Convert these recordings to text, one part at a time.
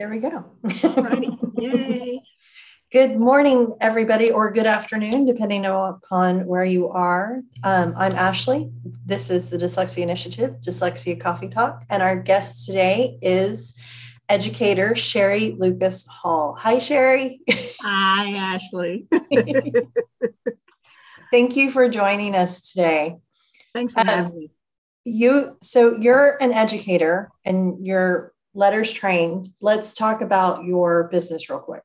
There we go. Yay. Good morning, everybody, or good afternoon, depending upon where you are. Um, I'm Ashley. This is the Dyslexia Initiative, Dyslexia Coffee Talk, and our guest today is educator Sherry Lucas Hall. Hi, Sherry. Hi, Ashley. Thank you for joining us today. Thanks for um, having me you so you're an educator and you're LETRS trained let's talk about your business real quick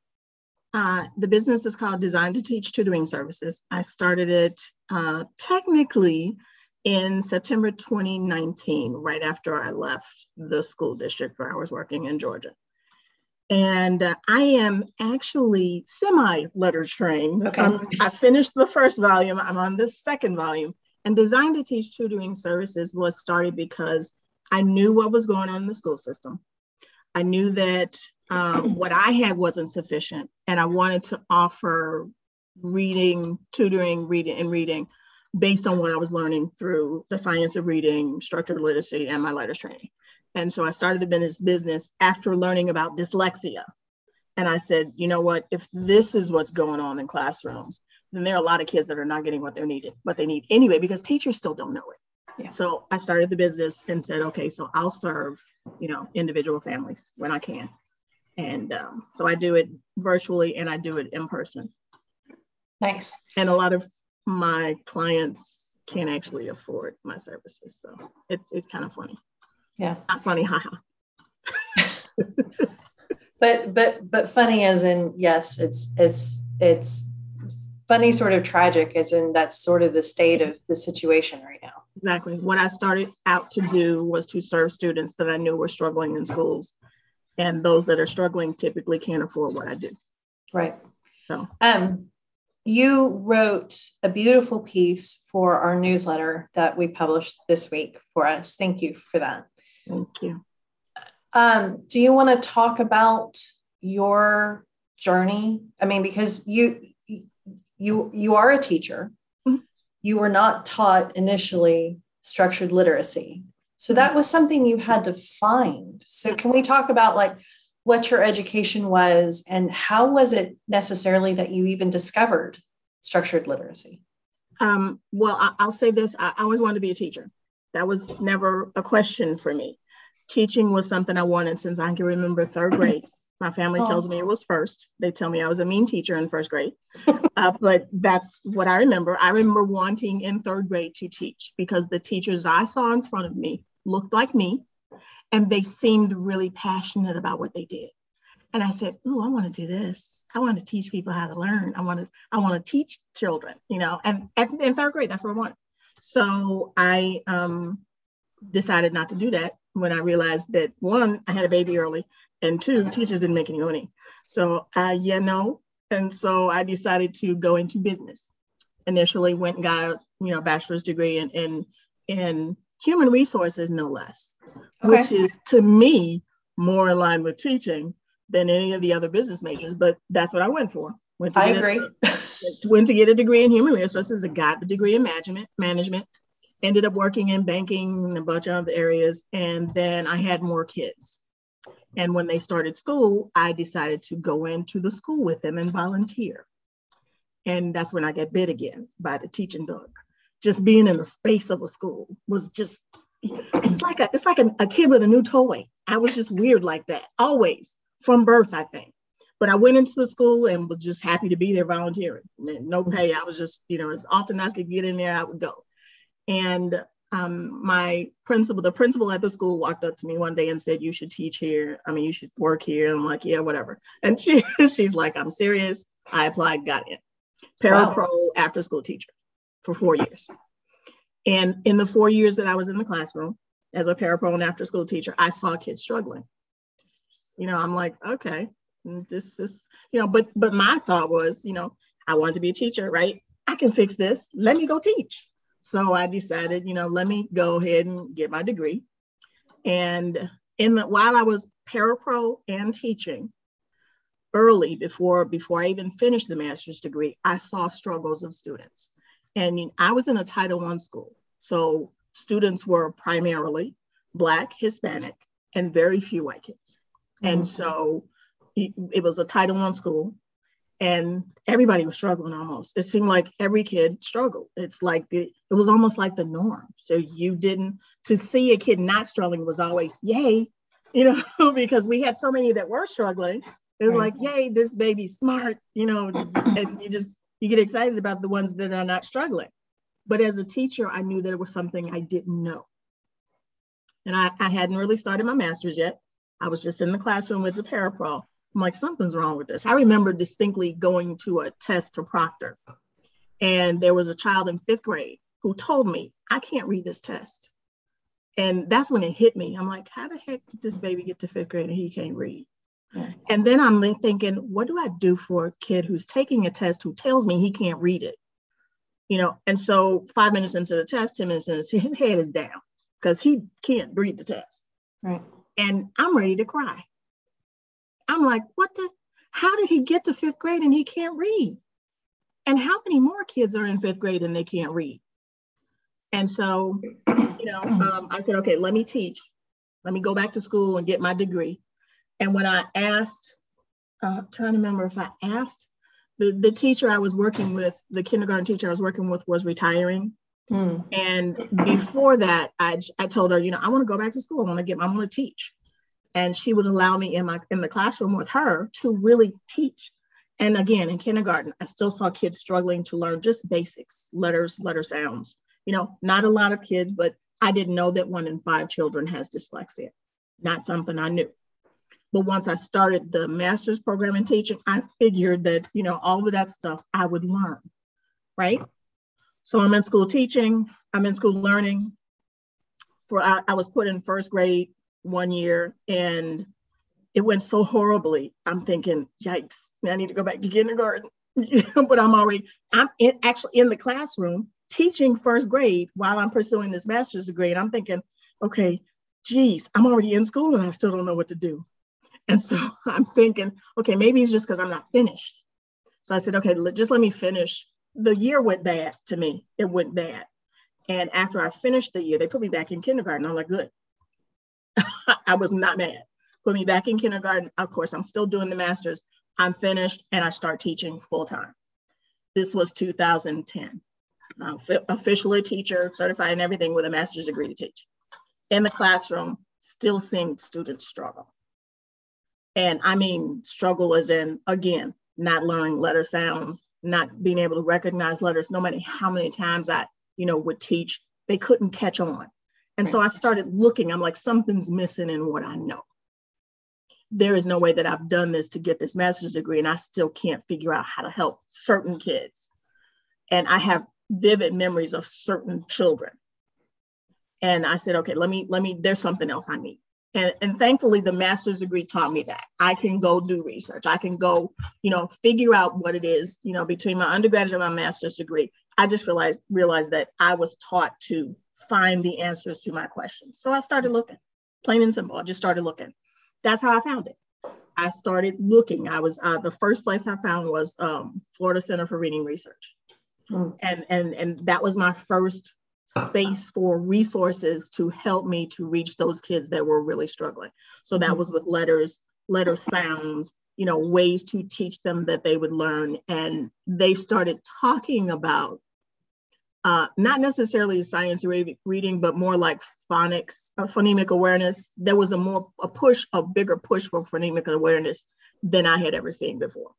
uh, the business is called design to teach tutoring services i started it uh, technically in september 2019 right after i left the school district where i was working in georgia and uh, I am actually semi LETRS trained. Okay. Um, I finished the first volume. I'm on the second volume. And Design to Teach Tutoring Services was started because I knew what was going on in the school system. I knew that um, what I had wasn't sufficient, and I wanted to offer reading, tutoring, reading, and reading based on what I was learning through the science of reading, structured literacy, and my LETRS training. And so I started the business business after learning about dyslexia. And I said, you know what? If this is what's going on in classrooms, then there are a lot of kids that are not getting what they're needed, what they need anyway, because teachers still don't know it. Yeah. So I started the business and said, okay, so I'll serve, you know, individual families when I can. And um, so I do it virtually and I do it in person. Nice. And a lot of my clients can't actually afford my services. So it's it's kind of funny. Yeah. Not funny, haha. but but but funny as in yes, it's it's it's funny sort of tragic as in that's sort of the state of the situation right now. Exactly. What i started out to do was to serve students that i knew were struggling in schools and those that are struggling typically can't afford what i do. Right. So. Um you wrote a beautiful piece for our newsletter that we published this week for us. Thank you for that. Thank you. Um, do you want to talk about your journey? I mean because you you you are a teacher. Mm-hmm. you were not taught initially structured literacy. So that was something you had to find. So can we talk about like what your education was and how was it necessarily that you even discovered structured literacy? Um, well I, will say this. I, I always wanted to be a teacher. That was never a question for me. Teaching was something i wanted since i can remember third grade my family oh. tells me it was first. They tell me I was a mean teacher in first grade, uh, but that's what I remember. I remember wanting in third grade to teach because the teachers I saw in front of me looked like me and they seemed really passionate about what they did. And I said, "Ooh, I want to do this. I want to teach people how to learn. I want to, I want to teach children, you know." And in third grade, that's what I wanted. So I um, decided not to do that when I realized that one, I had a baby early, and two, teachers didn't make any money. So, uh, yeah, no. And so I decided to go into business. Initially, went and got a you know bachelor's degree in in, in human resources, no less, okay. which is to me more in line with teaching than any of the other business majors. But that's what I went for. Went to I agree. A, went to get a degree in human resources. I got the degree in management. Management. Ended up working in banking and a bunch of other areas, and then I had more kids. And when they started school, I decided to go into the school with them and volunteer. And that's when I got bit again by the teaching bug. Just being in the space of a school was just, it's like a, it's like a, a kid with a new toy. I was just weird like that, always from birth, I think. But I went into the school and was just happy to be there volunteering. No pay. I was just, you know, as often as I could get in there, I would go. And um, my principal, the principal at the school walked up to me one day and said, you should teach here. I mean, you should work here. I'm like, yeah, whatever. And she, she's like, I'm serious. I applied, got in. Para pro wow. after school teacher for four years. And in the four years that I was in the classroom as a para pro and after school teacher, I saw kids struggling. You know, I'm like, okay, this is, you know, but but my thought was, you know, I wanted to be a teacher, right? I can fix this. Let me go teach. So I decided, you know, let me go ahead and get my degree. And in the while I was parapro and teaching, early before before I even finished the master's degree, I saw struggles of students. And I was in a Title I school. So students were primarily Black, Hispanic, and very few white kids. Mm-hmm. And so it, it was a Title I school and everybody was struggling almost. It seemed like every kid struggled. It's like the it was almost like the norm. So you didn't to see a kid not struggling was always yay, you know, because we had so many that were struggling. It was right. like, yay, this baby's smart, you know, and you just you get excited about the ones that are not struggling. But as a teacher, I knew there was something I didn't know. And I, I hadn't really started my master's yet. I was just in the classroom with the parapro. I'm like, something's wrong with this. I remember distinctly going to a test for Proctor, and there was a child in fifth grade who told me, I can't read this test. And that's when it hit me. I'm like, how the heck did this baby get to fifth grade and he can't read? Yeah. And then I'm thinking, what do I do for a kid who's taking a test who tells me he can't read it? You know, and so five minutes into the test, 10 minutes into his head is down because he can't read the test. Right. And I'm ready to cry. I'm like, what the? How did he get to fifth grade and he can't read? And how many more kids are in fifth grade and they can't read? And so, you know, um, I said, okay, let me teach. Let me go back to school and get my degree. And when I asked, uh, trying to remember if I asked the, the teacher I was working with, the kindergarten teacher I was working with was retiring. Mm. And before that, I, I told her, you know, I want to go back to school. I want to get, I want to teach and she would allow me in my in the classroom with her to really teach. And again in kindergarten i still saw kids struggling to learn just basics letters letter sounds. You know not a lot of kids but i didn't know that one in five children has dyslexia. Not something i knew. But once i started the master's program in teaching i figured that you know all of that stuff i would learn right? So i'm in school teaching i'm in school learning. For I, I was put in first grade one year and it went so horribly. I'm thinking, yikes, I need to go back to kindergarten. but I'm already, I'm in, actually in the classroom teaching first grade while I'm pursuing this master's degree. And I'm thinking, okay, geez, I'm already in school and I still don't know what to do. And so I'm thinking, okay, maybe it's just because I'm not finished. So I said, okay, just let me finish. The year went bad to me. It went bad. And after I finished the year, they put me back in kindergarten. I'm like, good. I was not mad. Put me back in kindergarten. Of course, I'm still doing the master's. I'm finished and I start teaching full time. This was 2010. Uh, officially a teacher, certified and everything with a master's degree to teach. In the classroom, still seeing students struggle. And I mean, struggle as in, again, not learning letter sounds, not being able to recognize letters, no matter how many times I, you know, would teach, they couldn't catch on. And so I started looking, I'm like, something's missing in what I know. There is no way that I've done this to get this master's degree, and I still can't figure out how to help certain kids. And I have vivid memories of certain children. And I said, okay, let me, let me, there's something else I need. And, and thankfully, the master's degree taught me that I can go do research. I can go, you know, figure out what it is, you know, between my undergraduate and my master's degree. I just realized realized that I was taught to find the answers to my questions. So I started looking, plain and simple. I just started looking. That's how I found it. I started looking. I was uh, the first place I found was um, Florida Center for Reading Research, mm. and and and that was my first space for resources to help me to reach those kids that were really struggling. So that mm. was with letters, letter sounds, you know, ways to teach them that they would learn, and they started talking about uh, not necessarily science re- reading, but more like phonics, uh, phonemic awareness. There was a more a push, a bigger push for phonemic awareness than I had ever seen before.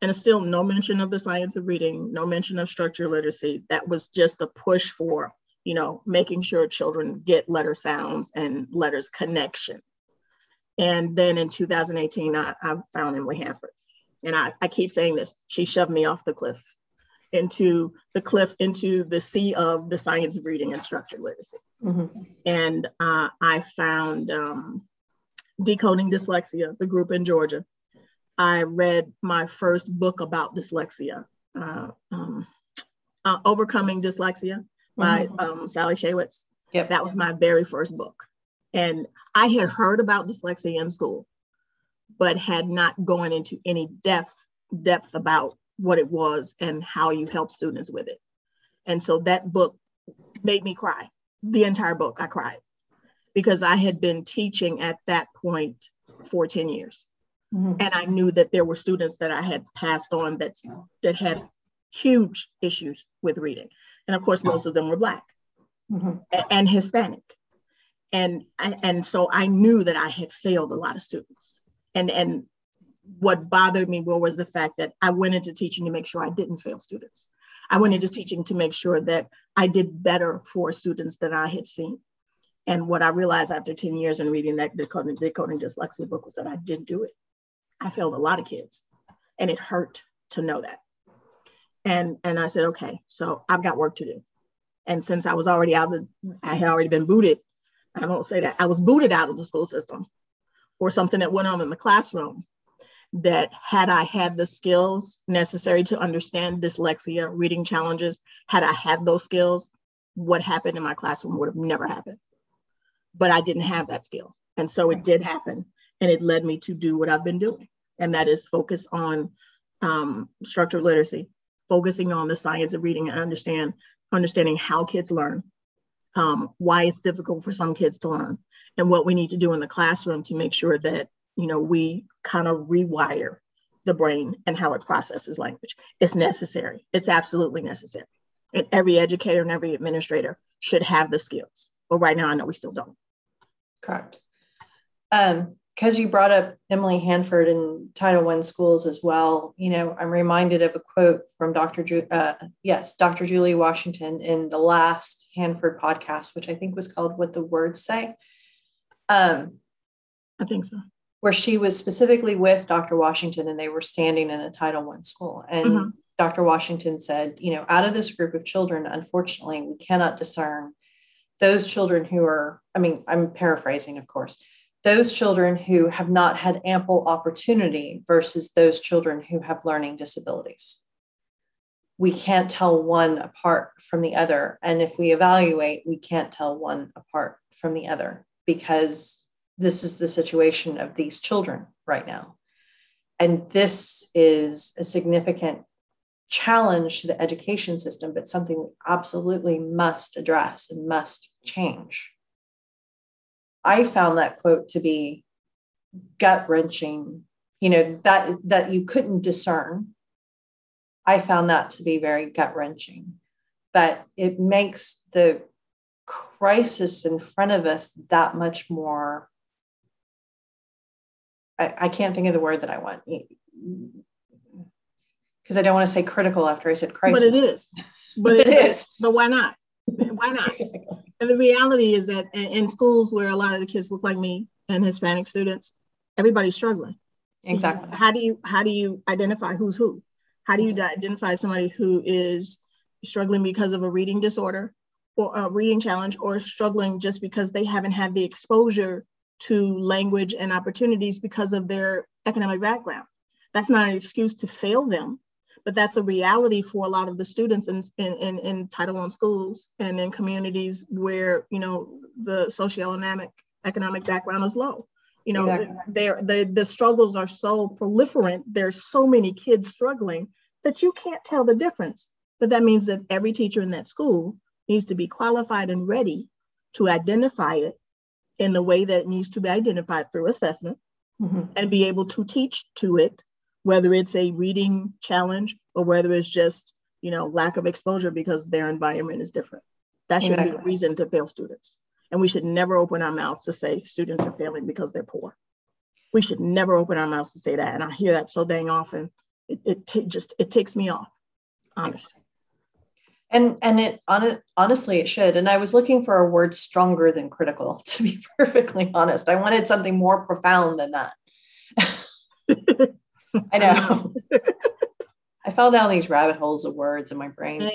And still no mention of the science of reading, no mention of structured literacy. That was just a push for, you know, making sure children get letter sounds and letters connection. And then in 2018, I, I found Emily Hanford. And I, I keep saying this, she shoved me off the cliff into the cliff into the sea of the science of reading and structured literacy. Mm-hmm. And uh, I found um, Decoding Dyslexia, the group in Georgia. I read my first book about dyslexia, uh, um, uh, Overcoming Dyslexia by mm-hmm. um, Sally Shaywitz. Yep. That was my very first book. And I had heard about dyslexia in school, but had not gone into any depth depth about what it was and how you help students with it. And so that book made me cry. The entire book, I cried because I had been teaching at that point for 10 years. Mm-hmm. And I knew that there were students that I had passed on that, that had huge issues with reading. And of course, most of them were Black mm-hmm. and Hispanic. And, and so I knew that I had failed a lot of students. And, and what bothered me was the fact that I went into teaching to make sure I didn't fail students. I went into teaching to make sure that I did better for students than I had seen. And what I realized after 10 years in reading that decoding, decoding dyslexia book was that I didn't do it. I failed a lot of kids and it hurt to know that. And, and I said, okay, so I've got work to do. And since I was already out, of, I had already been booted. I don't say that I was booted out of the school system for something that went on in the classroom that had I had the skills necessary to understand dyslexia, reading challenges, had I had those skills, what happened in my classroom would have never happened. But I didn't have that skill. And so it did happen. And it led me to do what I've been doing. And that is focus on um, structured literacy, focusing on the science of reading and understand, understanding how kids learn, um, why it's difficult for some kids to learn, and what we need to do in the classroom to make sure that you know, we kind of rewire the brain and how it processes language. It's necessary. It's absolutely necessary. And every educator and every administrator should have the skills. But right now, I know we still don't. Correct. Um, because you brought up Emily Hanford and Title I schools as well, you know, I'm reminded of a quote from Dr. Ju- uh, yes, Dr. Julie Washington in the last Hanford podcast, which I think was called "What the Words Say." Um, I think so where she was specifically with Dr. Washington and they were standing in a Title I school. And mm-hmm. Dr. Washington said, you know, out of this group of children, unfortunately, we cannot discern those children who are, I mean, I'm paraphrasing, of course, those children who have not had ample opportunity versus those children who have learning disabilities. We can't tell one apart from the other. And if we evaluate, we can't tell one apart from the other because this is the situation of these children right now. And this is a significant challenge to the education system, but something we absolutely must address and must change. I found that quote to be gut wrenching, you know, that, that you couldn't discern. I found that to be very gut wrenching, but it makes the crisis in front of us that much more I, I can't think of the word that I want because I don't want to say critical after I said crisis. But it is. But it, it is. But why not? Why not? exactly. And the reality is that in schools where a lot of the kids look like me and Hispanic students, everybody's struggling. Exactly. How do you how do you identify who's who? How do you exactly. identify somebody who is struggling because of a reading disorder or a reading challenge or struggling just because they haven't had the exposure to language and opportunities because of their economic background. That's not an excuse to fail them, but that's a reality for a lot of the students in, in, in, in Title I schools and in communities where, you know, the socioeconomic economic background is low. You know, exactly. the, the struggles are so proliferant. There's so many kids struggling that you can't tell the difference. But that means that every teacher in that school needs to be qualified and ready to identify it in the way that it needs to be identified through assessment mm-hmm. and be able to teach to it, whether it's a reading challenge or whether it's just, you know, lack of exposure because their environment is different. That should exactly. be a reason to fail students. And we should never open our mouths to say students are failing because they're poor. We should never open our mouths to say that. And I hear that so dang often. It, it t- just, it takes me off, honestly and and it on honestly it should. And i was looking for a word stronger than critical to be perfectly honest. I wanted something more profound than that. I know. I fell down these rabbit holes of words in my brain yeah,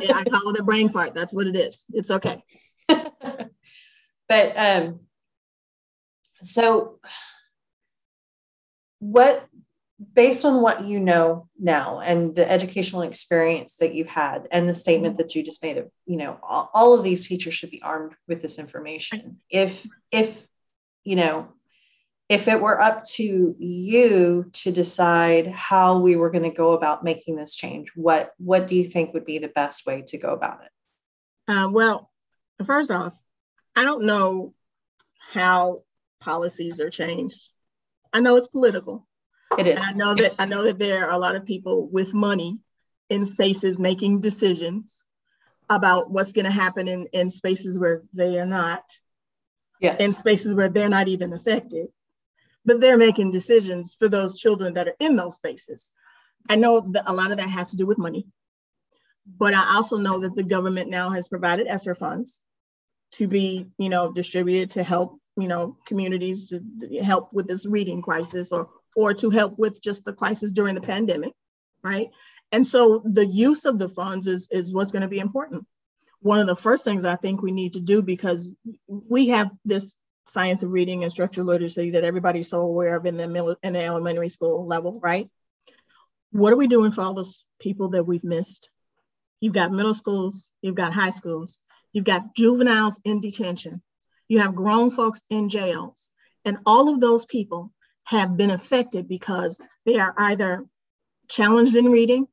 yeah i call it a brain fart. That's what it is. It's okay. But um so what based on what you know now and the educational experience that you've had and the statement that you just made of you know all, all, of these teachers should be armed with this information if if you know if it were up to you to decide how we were going to go about making this change what what do you think would be the best way to go about it uh, well first off I don't know how policies are changed. I know it's political. It is. And I know that I know that there are a lot of people with money in spaces making decisions about what's going to happen in, in spaces where they are not. Yes. In spaces where they're not even affected. But they're making decisions for those children that are in those spaces. I know that a lot of that has to do with money. But I also know that the government now has provided ESSER funds to be, you know, distributed to help, you know, communities to help with this reading crisis or or to help with just the crisis during the pandemic, right? And so the use of the funds is, is what's going to be important. One of the first things I think we need to do because we have this science of reading and structural literacy that everybody's so aware of in the in the elementary school level, right? What are we doing for all those people that we've missed? You've got middle schools, you've got high schools, you've got juveniles in detention, you have grown folks in jails, and all of those people have been affected because they are either challenged in reading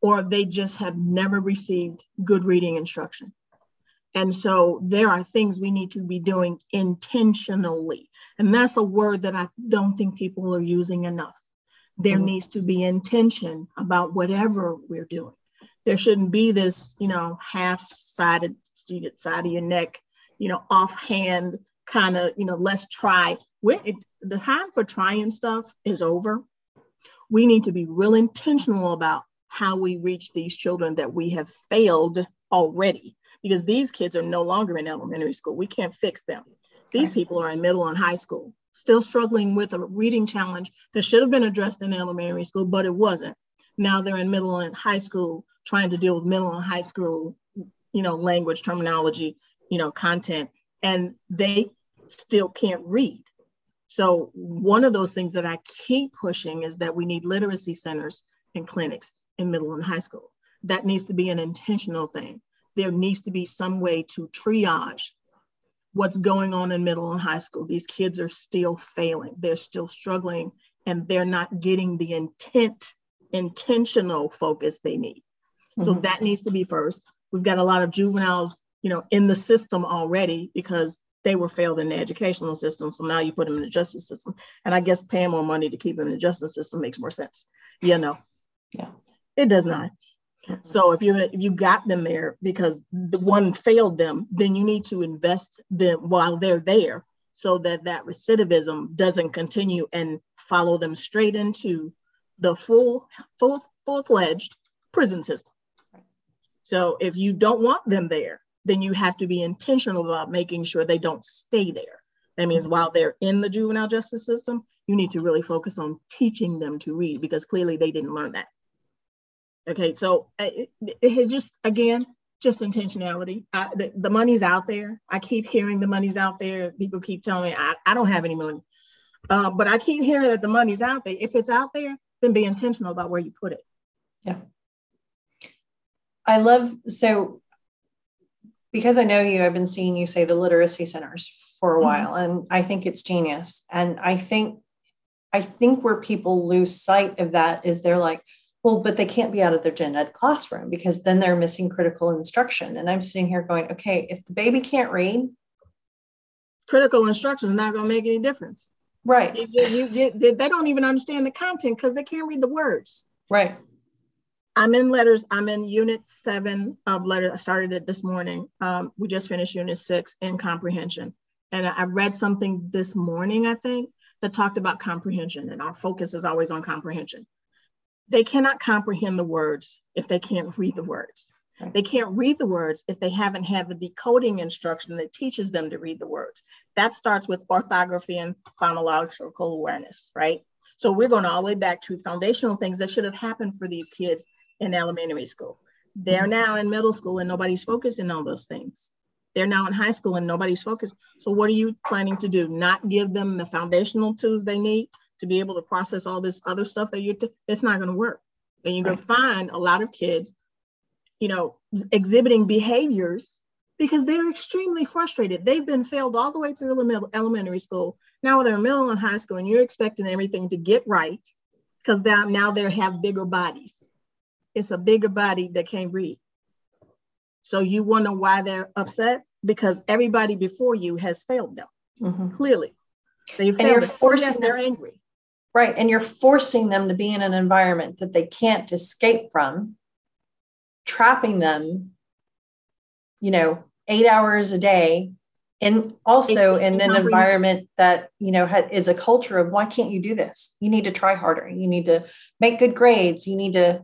or they just have never received good reading instruction. And so there are things we need to be doing intentionally. And that's a word that I don't think people are using enough. There mm-hmm. needs to be intention about whatever we're doing. There shouldn't be this, you know, half-sided side of your neck, you know, offhand kind of, you know, let's try. We're, it, the time for trying stuff is over. We need to be real intentional about how we reach these children that we have failed already because these kids are no longer in elementary school. We can't fix them. These people are in middle and high school, still struggling with a reading challenge that should have been addressed in elementary school, but it wasn't. Now they're in middle and high school trying to deal with middle and high school, you know, language, terminology, you know, content, and they still can't read. So one of those things that I keep pushing is that we need literacy centers and clinics in middle and high school. That needs to be an intentional thing. There needs to be some way to triage what's going on in middle and high school. These kids are still failing, they're still struggling, and they're not getting the intent, intentional focus they need. Mm-hmm. So that needs to be first. We've got a lot of juveniles, you know, in the system already because they were failed in the educational system. So now you put them in the justice system. And I guess paying more money to keep them in the justice system makes more sense. You know. Yeah. It does not. So if you if you got them there because the one failed them, then you need to invest them while they're there so that that recidivism doesn't continue and follow them straight into the full full full-fledged prison system. So if you don't want them there, then you have to be intentional about making sure they don't stay there. That means while they're in the juvenile justice system, you need to really focus on teaching them to read because clearly they didn't learn that. Okay, so uh, it, it's just again just intentionality. I, the, the money's out there. I keep hearing the money's out there. People keep telling me I, I don't have any money, uh, but I keep hearing that the money's out there. If it's out there, then be intentional about where you put it. Yeah. I love so because I know you, I've been seeing you say the literacy centers for a mm-hmm. while, and I think it's genius. And I think I think where people lose sight of that is they're like, well, but they can't be out of their gen ed classroom because then they're missing critical instruction. And I'm sitting here going, okay, if the baby can't read, critical instruction is not going to make any difference. Right. You, you, you, they don't even understand the content because they can't read the words. Right. I'm in LETRS. I'm in unit seven of LETRS. I started it this morning. Um, we just finished unit six in comprehension. And I read something this morning, I think, that talked about comprehension. And our focus is always on comprehension they cannot comprehend the words if they can't read the words. They can't read the words if they haven't had the decoding instruction that teaches them to read the words. That starts with orthography and phonological awareness, right? So we're going all the way back to foundational things that should have happened for these kids in elementary school. They're mm-hmm. now in middle school and nobody's focusing on those things. They're now in high school and nobody's focused. So what are you planning to do? Not give them the foundational tools they need to be able to process all this other stuff that you're, t- it's not going to work. And you're going to find a lot of kids, you know, exhibiting behaviors because they're extremely frustrated. They've been failed all the way through elementary school. Now they're in middle and high school, and you're expecting everything to get right because now, they have bigger bodies. It's a bigger body that can't read. So you wonder why they're upset? because everybody before you has failed them. Mm-hmm. Clearly, they failed. And you're forcing so yes, they're angry. Right, and you're forcing them to be in an environment that they can't escape from, trapping them. You know, eight hours a day and also in an environment that you know ha- is a culture of why can't you do this? You need to try harder. You need to make good grades. You need to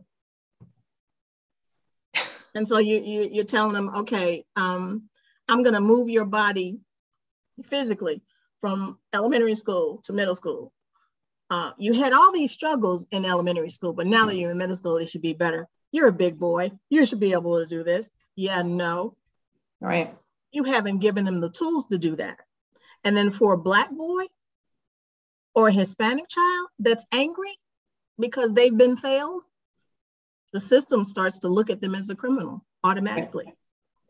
and so you, you you're telling them okay um, i'm going to move your body physically from elementary school to middle school. Uh, you had all these struggles in elementary school but now that you're in middle school it should be better. You're a big boy. You should be able to do this. Yeah no right you haven't given them the tools to do that. And then for a Black boy or a Hispanic child that's angry because they've been failed, the system starts to look at them as a criminal automatically.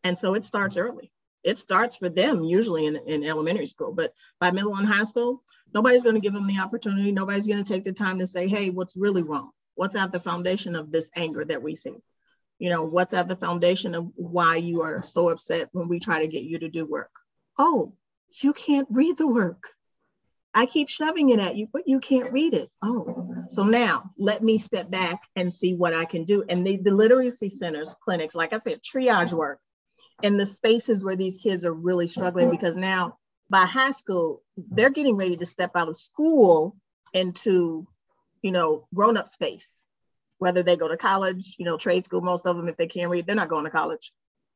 And so it starts early. It starts for them usually in, in elementary school, but by middle and high school, nobody's going to give them the opportunity. Nobody's going to take the time to say, hey, what's really wrong? What's at the foundation of this anger that we see? You know what's at the foundation of why you are so upset when we try to get you to do work? Oh you can't read the work. I keep shoving it at you but you can't read it. Oh so now let me step back and see what i can do. And the, the literacy centers clinics like i said triage work in the spaces where these kids are really struggling because now by high school they're getting ready to step out of school into you know grown-up space whether they go to college, you know, trade school, most of them, if they can't read, they're not going to college.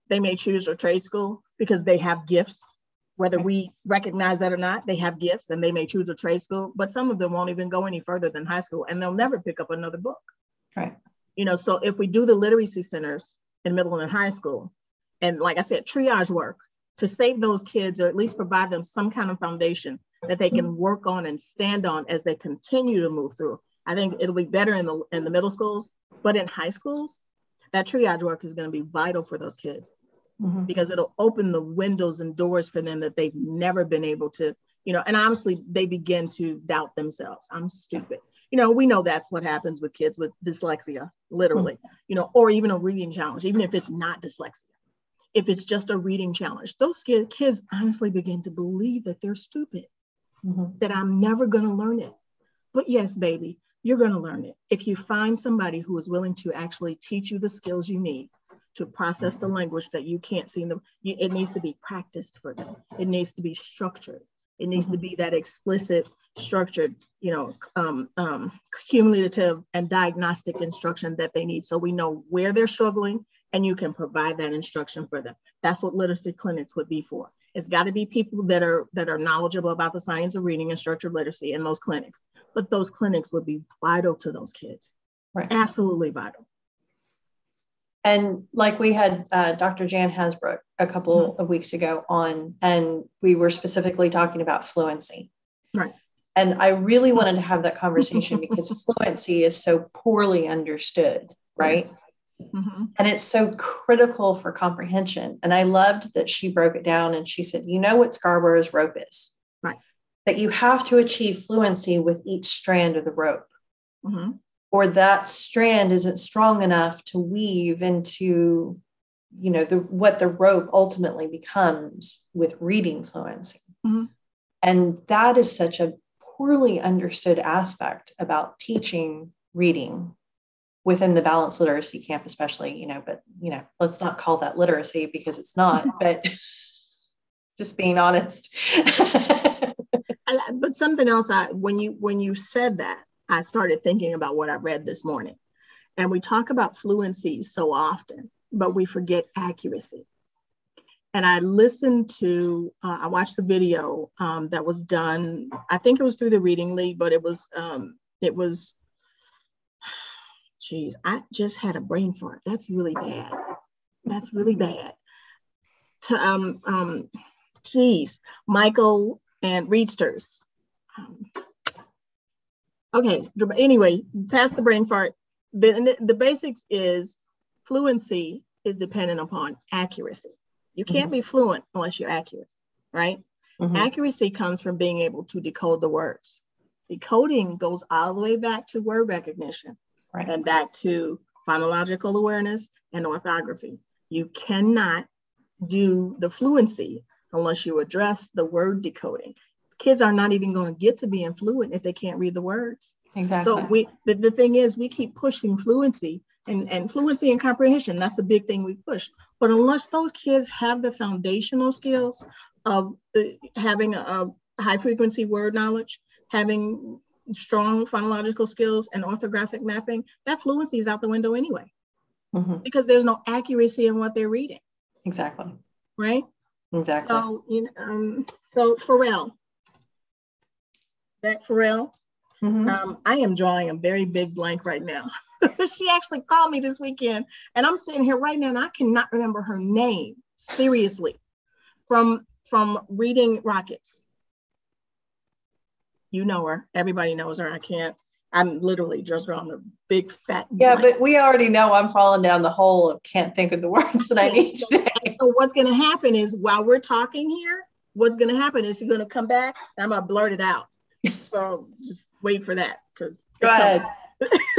They may choose a trade school because they have gifts. Whether we recognize that or not, they have gifts and they may choose a trade school, but some of them won't even go any further than high school and they'll never pick up another book. Right. You know, so if we do the literacy centers in middle and high school, and like I said, triage work to save those kids or at least provide them some kind of foundation that they can work on and stand on as they continue to move through I think it'll be better in the in the middle schools, but in high schools, that triage work is going to be vital for those kids mm-hmm. because it'll open the windows and doors for them that they've never been able to, you know, and honestly, they begin to doubt themselves. I'm stupid. You know, we know that's what happens with kids with dyslexia, literally, mm-hmm. you know, or even a reading challenge, even if it's not dyslexia. If it's just a reading challenge, those kids honestly begin to believe that they're stupid, mm-hmm. that I'm never going to learn it. But yes, baby, you're going to learn it. If you find somebody who is willing to actually teach you the skills you need to process the language that you can't see them, you, it needs to be practiced for them. It needs to be structured. It needs to be that explicit, structured, you know, um, um, cumulative and diagnostic instruction that they need. So we know where they're struggling and you can provide that instruction for them. That's what literacy clinics would be for. It's got to be people that are that are knowledgeable about the science of reading and structured literacy in those clinics. But those clinics would be vital to those kids. Right. Absolutely vital. And like we had uh, Dr. Jan Hasbrouck a couple mm-hmm. of weeks ago on, and we were specifically talking about fluency. Right. And I really wanted to have that conversation because fluency is so poorly understood, right? Yes. Mm-hmm. And it's so critical for comprehension. And I loved that she broke it down and she said, you know what Scarborough's rope is? Right. That you have to achieve fluency with each strand of the rope. Mm-hmm. Or that strand isn't strong enough to weave into, you know, the what the rope ultimately becomes with reading fluency. Mm-hmm. And that is such a poorly understood aspect about teaching reading within the balanced literacy camp especially you know but you know let's not call that literacy because it's not but just being honest. But something else i when you when you said that i started thinking about what i read this morning. And we talk about fluency so often but we forget accuracy. And i listened to uh, i watched the video um, that was done i think it was through the reading league but it was um, it was Jeez, I just had a brain fart. That's really bad. That's really bad. To um um, geez, Michael and Readsters. Um, okay. Anyway, past the brain fart. The the basics is fluency is dependent upon accuracy. You can't mm-hmm. be fluent unless you're accurate, right? Mm-hmm. Accuracy comes from being able to decode the words. Decoding goes all the way back to word recognition right. and back to phonological awareness and orthography. You cannot do the fluency unless you address the word decoding. Kids are not even going to get to being fluent if they can't read the words. Exactly. So we the, the thing is we keep pushing fluency and, and fluency and comprehension. That's the big thing we push. But unless those kids have the foundational skills of uh, having a, a high frequency word knowledge, having strong phonological skills and orthographic mapping, that fluency is out the window anyway. Mm-hmm. Because there's no accuracy in what they're reading. Exactly. Right? Exactly. So, you know, um, so Farrell, that Farrell, mm-hmm. um, I am drawing a very big blank right now. she actually called me this weekend, and I'm sitting here right now, and I cannot remember her name. Seriously, from from reading Rockets. You know her. Everybody knows her. I can't. I'm literally just drawing a big fat. Yeah, but we already know I'm falling down the hole of can't think of the words that I need today. So what's going to happen is while we're talking here, what's going to happen is you're going to come back and I'm going to blurt it out. So just wait for that because. Go ahead.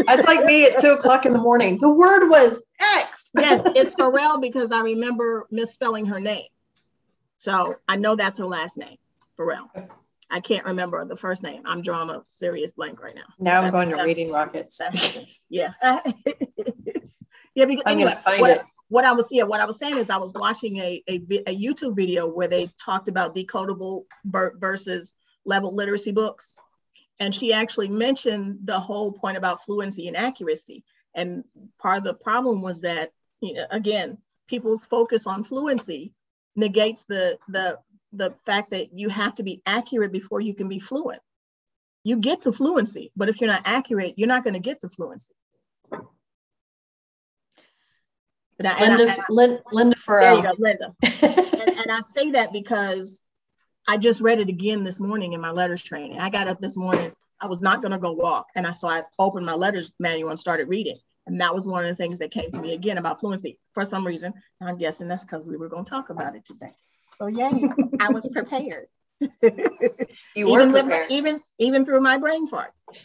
That's like me at two o'clock in the morning. The word was X. yes, it's Farrell because I remember misspelling her name. So I know that's her last name, Farrell. I can't remember the first name. I'm drawing a serious blank right now. Now I'm going to reading rockets. yeah. yeah, because I'm anyway, gonna find what, it. What I was yeah, what I was saying is I was watching a, a, a YouTube video where they talked about decodable versus level literacy books. And she actually mentioned the whole point about fluency and accuracy. And part of the problem was that, you know, again, people's focus on fluency negates the the the fact that you have to be accurate before you can be fluent. You get to fluency, but if you're not accurate, you're not going to get to fluency. I, Linda, I, Linda, Linda Farrell. There you go, Linda. and, and I say that because I just read it again this morning in my LETRS training. I got up this morning. I was not going to go walk, and I saw I opened my LETRS manual and started reading. And that was one of the things that came to me again about fluency for some reason. I'm guessing that's because we were going to talk about it today. So yeah, I was prepared. you were even prepared. With, even even through my brain fart.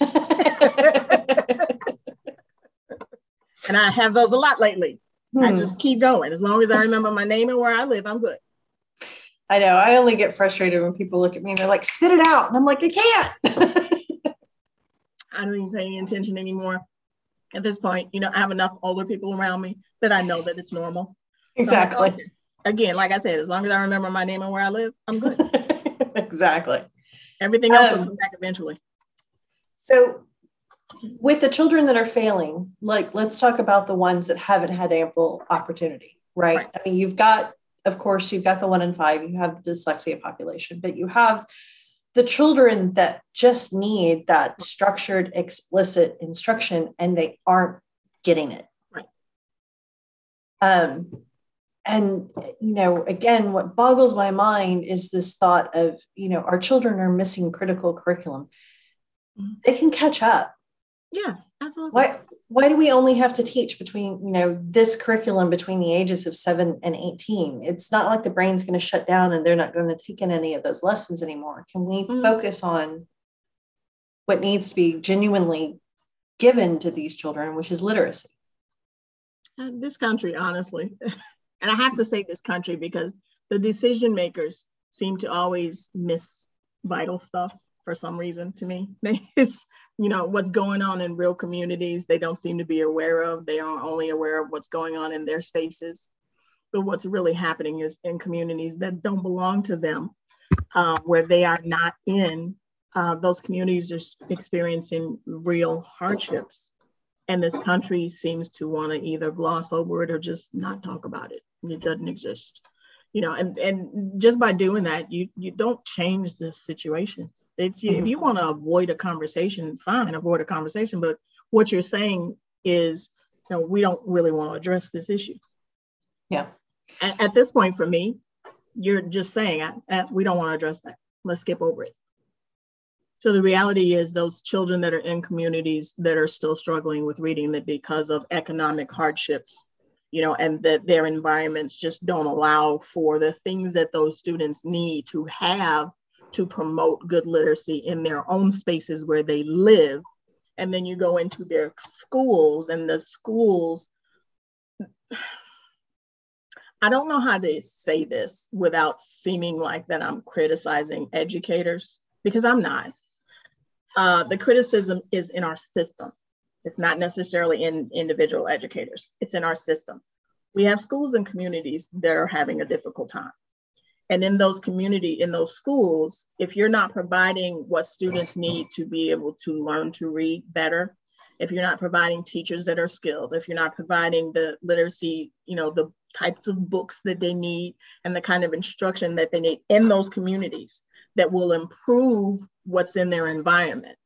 and I have those a lot lately. Hmm. I just keep going. As long as I remember my name and where I live, I'm good. I know. I only get frustrated when people look at me and they're like, spit it out. And I'm like, I can't. I don't even pay any attention anymore. At this point, you know, I have enough older people around me that I know that it's normal. Exactly. So again, like I said, as long as I remember my name and where I live, I'm good. exactly. Everything else um, will come back eventually. So, with the children that are failing, like let's talk about the ones that haven't had ample opportunity, right? right. I mean, you've got, of course, you've got the one in five, you have the dyslexia population, but you have the children that just need that structured, explicit instruction and they aren't getting it. Right. Um, and you know again what boggles my mind is this thought of you know our children are missing critical curriculum. Mm-hmm. they can catch up. Yeah absolutely. Why why do we only have to teach between you know this curriculum between the ages of 7 and 18 it's not like the brain's going to shut down and they're not going to take in any of those lessons anymore. Can we mm-hmm. focus on what needs to be genuinely given to these children which is literacy? Uh, this country honestly and I have to say this country because the decision makers seem to always miss vital stuff for some reason to me. It's, you know, what's going on in real communities, they don't seem to be aware of. They are only aware of what's going on in their spaces. But what's really happening is in communities that don't belong to them, uh, where they are not in, uh, those communities are experiencing real hardships. And this country seems to want to either gloss over it or just not talk about it. It doesn't exist. You know, and, and just by doing that, you you don't change the situation. If you, mm-hmm. if you want to avoid a conversation, fine, avoid a conversation. But what you're saying is, you know, we don't really want to address this issue. Yeah. At, at this point, for me, you're just saying, I, I, we don't want to address that. Let's skip over it. So the reality is those children that are in communities that are still struggling with reading that because of economic hardships, you know, and that their environments just don't allow for the things that those students need to have to promote good literacy in their own spaces where they live. And then you go into their schools and the schools I don't know how to say this without seeming like that I'm criticizing educators because I'm not. Uh, the criticism is in our system. It's not necessarily in individual educators, it's in our system. We have schools and communities that are having a difficult time. And in those community, in those schools, if you're not providing what students need to be able to learn to read better, if you're not providing teachers that are skilled, if you're not providing the literacy, you know, the types of books that they need and the kind of instruction that they need in those communities that will improve what's in their environment,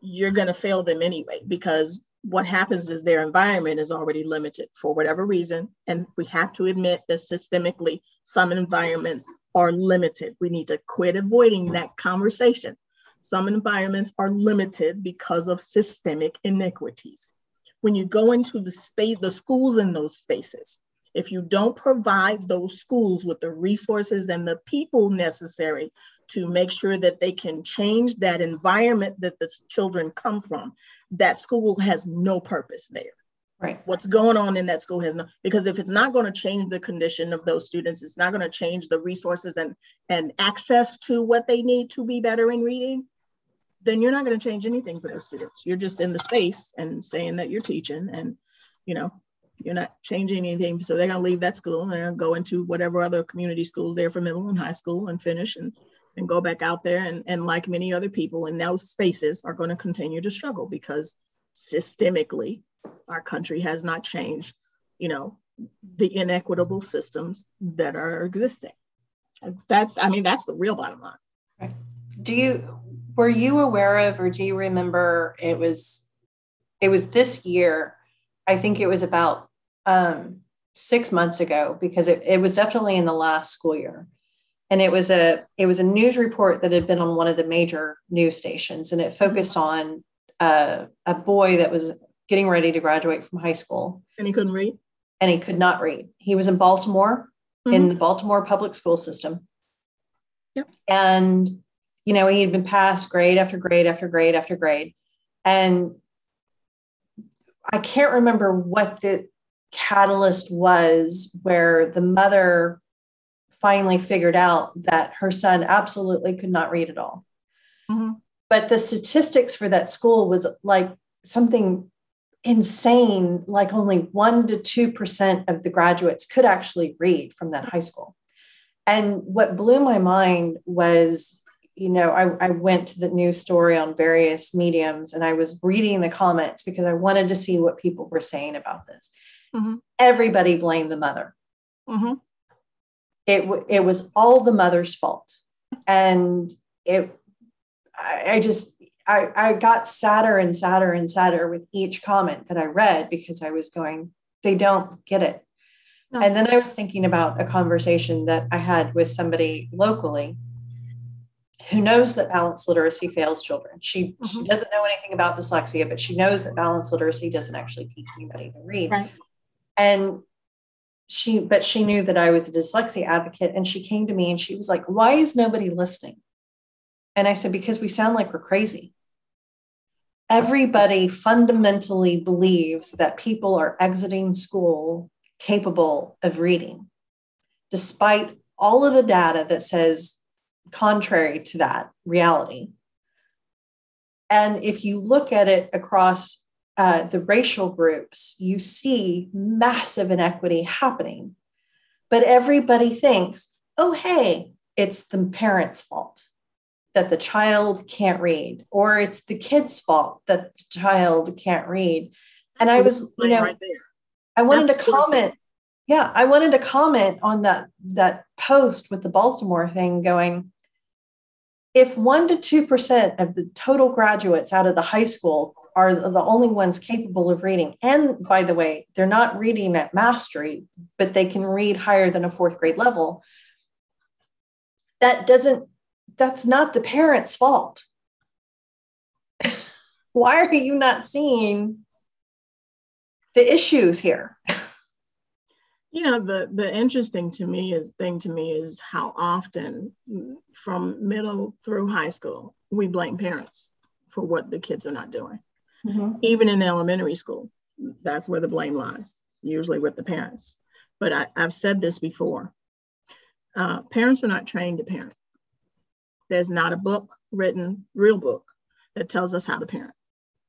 you're going to fail them anyway because what happens is their environment is already limited for whatever reason. And we have to admit that systemically, some environments are limited. We need to quit avoiding that conversation. Some environments are limited because of systemic iniquities. When you go into the space, the schools in those spaces, if you don't provide those schools with the resources and the people necessary to make sure that they can change that environment that the children come from, that school has no purpose there. Right. What's going on in that school has no because if it's not going to change the condition of those students, it's not going to change the resources and and access to what they need to be better in reading, then you're not going to change anything for those students. You're just in the space and saying that you're teaching and you know, you're not changing anything. So they're going to leave that school and they're going to go into whatever other community schools there for middle and high school and finish and and go back out there and, and like many other people in those spaces are going to continue to struggle because systemically our country has not changed you know the inequitable systems that are existing. That's i mean that's the real bottom line. Do you were you aware of or do you remember it was it was this year i think it was about um, six months ago because it, it was definitely in the last school year and it was a it was a news report that had been on one of the major news stations and it mm-hmm. focused on uh, a boy that was getting ready to graduate from high school and he couldn't read and he could not read he was in baltimore mm-hmm. in the baltimore public school system yep. and you know he had been passed grade after grade after grade after grade and i can't remember what the catalyst was where the mother finally figured out that her son absolutely could not read at all. Mm-hmm. But the statistics for that school was like something insane, like only 1% to 2% of the graduates could actually read from that high school. And what blew my mind was, you know, I, I went to the news story on various mediums and I was reading the comments because I wanted to see what people were saying about this. Mm-hmm. Everybody blamed the mother. Mm-hmm it, it was all the mother's fault. And it, I, I just, I, I got sadder and sadder and sadder with each comment that I read because I was going, they don't get it. No. And then I was thinking about a conversation that I had with somebody locally who knows that balanced literacy fails children. She, mm-hmm. she doesn't know anything about dyslexia, but she knows that balanced literacy doesn't actually teach anybody to read. Right. And she but she knew that I was a dyslexia advocate and she came to me and she was like, "Why is nobody listening?" And I said, "Because we sound like we're crazy." Everybody fundamentally believes that people are exiting school capable of reading, despite all of the data that says contrary to that reality. And if you look at it across uh, the racial groups, you see massive inequity happening. But everybody thinks, oh, hey, it's the parent's fault that the child can't read, or it's the kid's fault that the child can't read. And I was, you know, right I wanted That's to comment. Yeah, I wanted to comment on that that post with the Baltimore thing going, if one to two percent of the total graduates out of the high school are the only ones capable of reading. And by the way, they're not reading at mastery, but they can read higher than a fourth grade level. That doesn't, that's not the parent's fault. Why are you not seeing the issues here? you know the the interesting to me is thing to me is how often from middle through high school we blame parents for what the kids are not doing mm-hmm. even in elementary school. That's where the blame lies, usually with the parents. but I, have said this before. Uh, parents are not trained to parent. There's not a book written, real book, that tells us how to parent.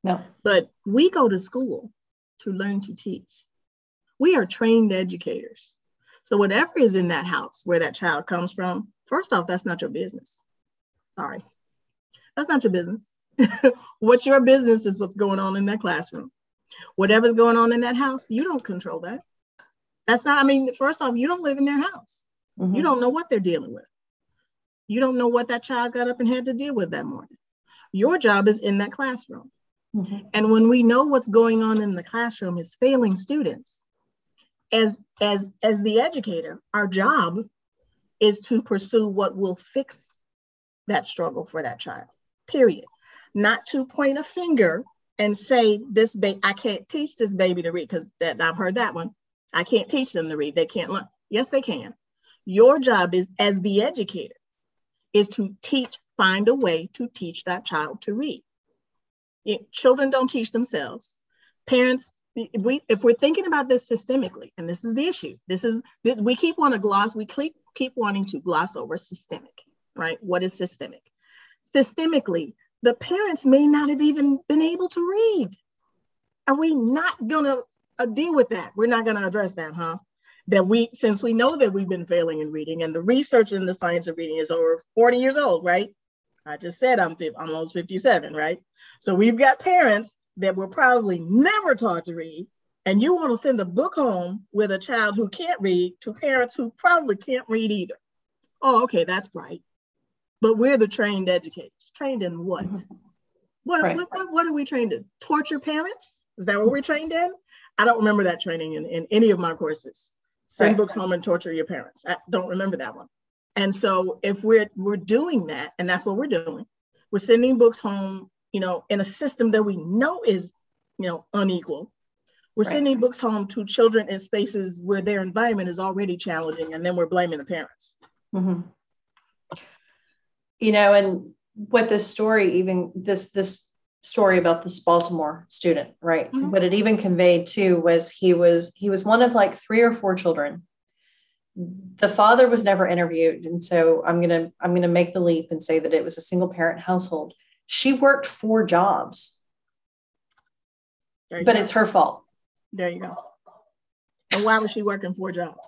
No. But we go to school to learn to teach. We are trained educators. So whatever is in that house where that child comes from, first off, that's not your business. Sorry. That's not your business. what's your business is what's going on in that classroom. Whatever's going on in that house, you don't control that. That's not, I mean, first off, you don't live in their house. Mm-hmm. You don't know what they're dealing with. You don't know what that child got up and had to deal with that morning. Your job is in that classroom. Mm-hmm. And when we know what's going on in the classroom is failing students, as as as the educator, our job is to pursue what will fix that struggle for that child. Period. Not to point a finger and say this baby I can't teach this baby to read because that I've heard that one. I can't teach them to read. They can't learn. Yes, they can. Your job is as the educator is to teach, find a way to teach that child to read. It, children don't teach themselves. Parents, if we if we're thinking about this systemically, and this is the issue, this is this, we keep wanting to gloss, we keep keep wanting to gloss over systemic, right? What is systemic? Systemically, the parents may not have even been able to read. Are we not gonna uh, deal with that? We're not gonna address that, huh? That we, since we know that we've been failing in reading, and the research in the science of reading is over 40 years old, right? I just said I'm almost 57, right? So we've got parents that were probably never taught to read, and you want to send a book home with a child who can't read to parents who probably can't read either. Oh, okay, that's right. But we're the trained educators. Trained in what? Mm-hmm. What, right. what, what, what, are we trained in? Torture parents? Is that what we're trained in? I don't remember that training in, in any of my courses. Send right. books home and torture your parents. I don't remember that one. And so if we're we're doing that, and that's what we're doing, we're sending books home, you know, in a system that we know is, you know, unequal. We're right. sending books home to children in spaces where their environment is already challenging, and then we're blaming the parents. Mm-hmm you know, and what this story even this this story about this Baltimore student, right? Mm-hmm. What it even conveyed too was he was he was one of like three or four children. The father was never interviewed, and so I'm gonna I'm gonna make the leap and say that it was a single parent household. She worked four jobs, but go. it's her fault. There you go. And why was she working four jobs?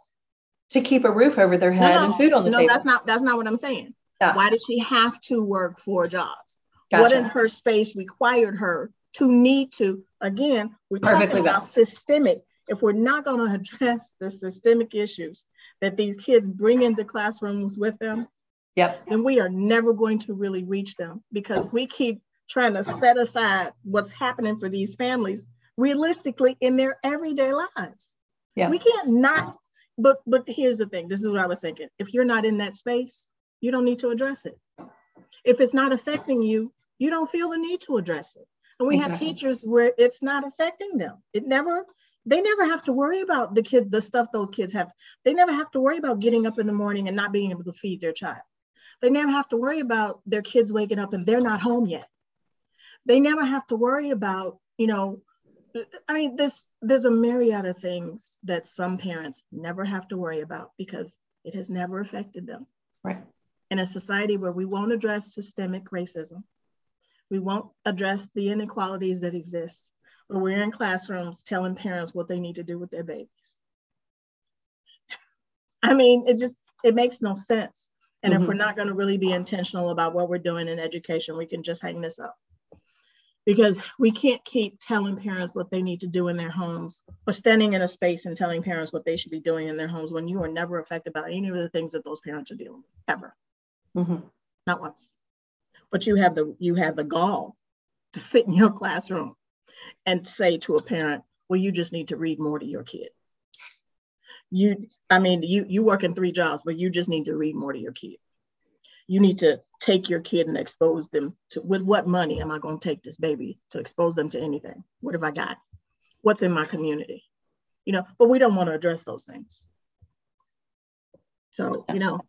To keep a roof over their head no, and food on the no, table. No, that's not that's not what I'm saying. Yeah. Why did she have to work four jobs? Gotcha. What in her space required her to need to? Again, we're Perfectly talking about systemic. If we're not going to address the systemic issues that these kids bring into classrooms with them, yep. then we are never going to really reach them because we keep trying to set aside what's happening for these families realistically in their everyday lives. Yeah. We can't not, but but here's the thing. This is what I was thinking. If you're not in that space, you don't need to address it. If it's not affecting you, you don't feel the need to address it. And we exactly. have teachers where it's not affecting them. It never, they never have to worry about the kid, the stuff those kids have. They never have to worry about getting up in the morning and not being able to feed their child. They never have to worry about their kids waking up and they're not home yet. They never have to worry about, you know, I mean, this there's a myriad of things that some parents never have to worry about because it has never affected them. Right in a society where we won't address systemic racism, we won't address the inequalities that exist, where we're in classrooms telling parents what they need to do with their babies. I mean, it just, it makes no sense. And mm-hmm. if we're not going to really be intentional about what we're doing in education, we can just hang this up. Because we can't keep telling parents what they need to do in their homes or standing in a space and telling parents what they should be doing in their homes when you are never affected by any of the things that those parents are dealing with, ever mm-hmm. not once. But you have the you have the gall to sit in your classroom and say to a parent, "Well, you just need to read more to your kid." You, I mean, you you work in three jobs, but you just need to read more to your kid. You need to take your kid and expose them to with what money am I going to take this baby to expose them to anything? What have I got? What's in my community? You know, but we don't want to address those things. So, you know,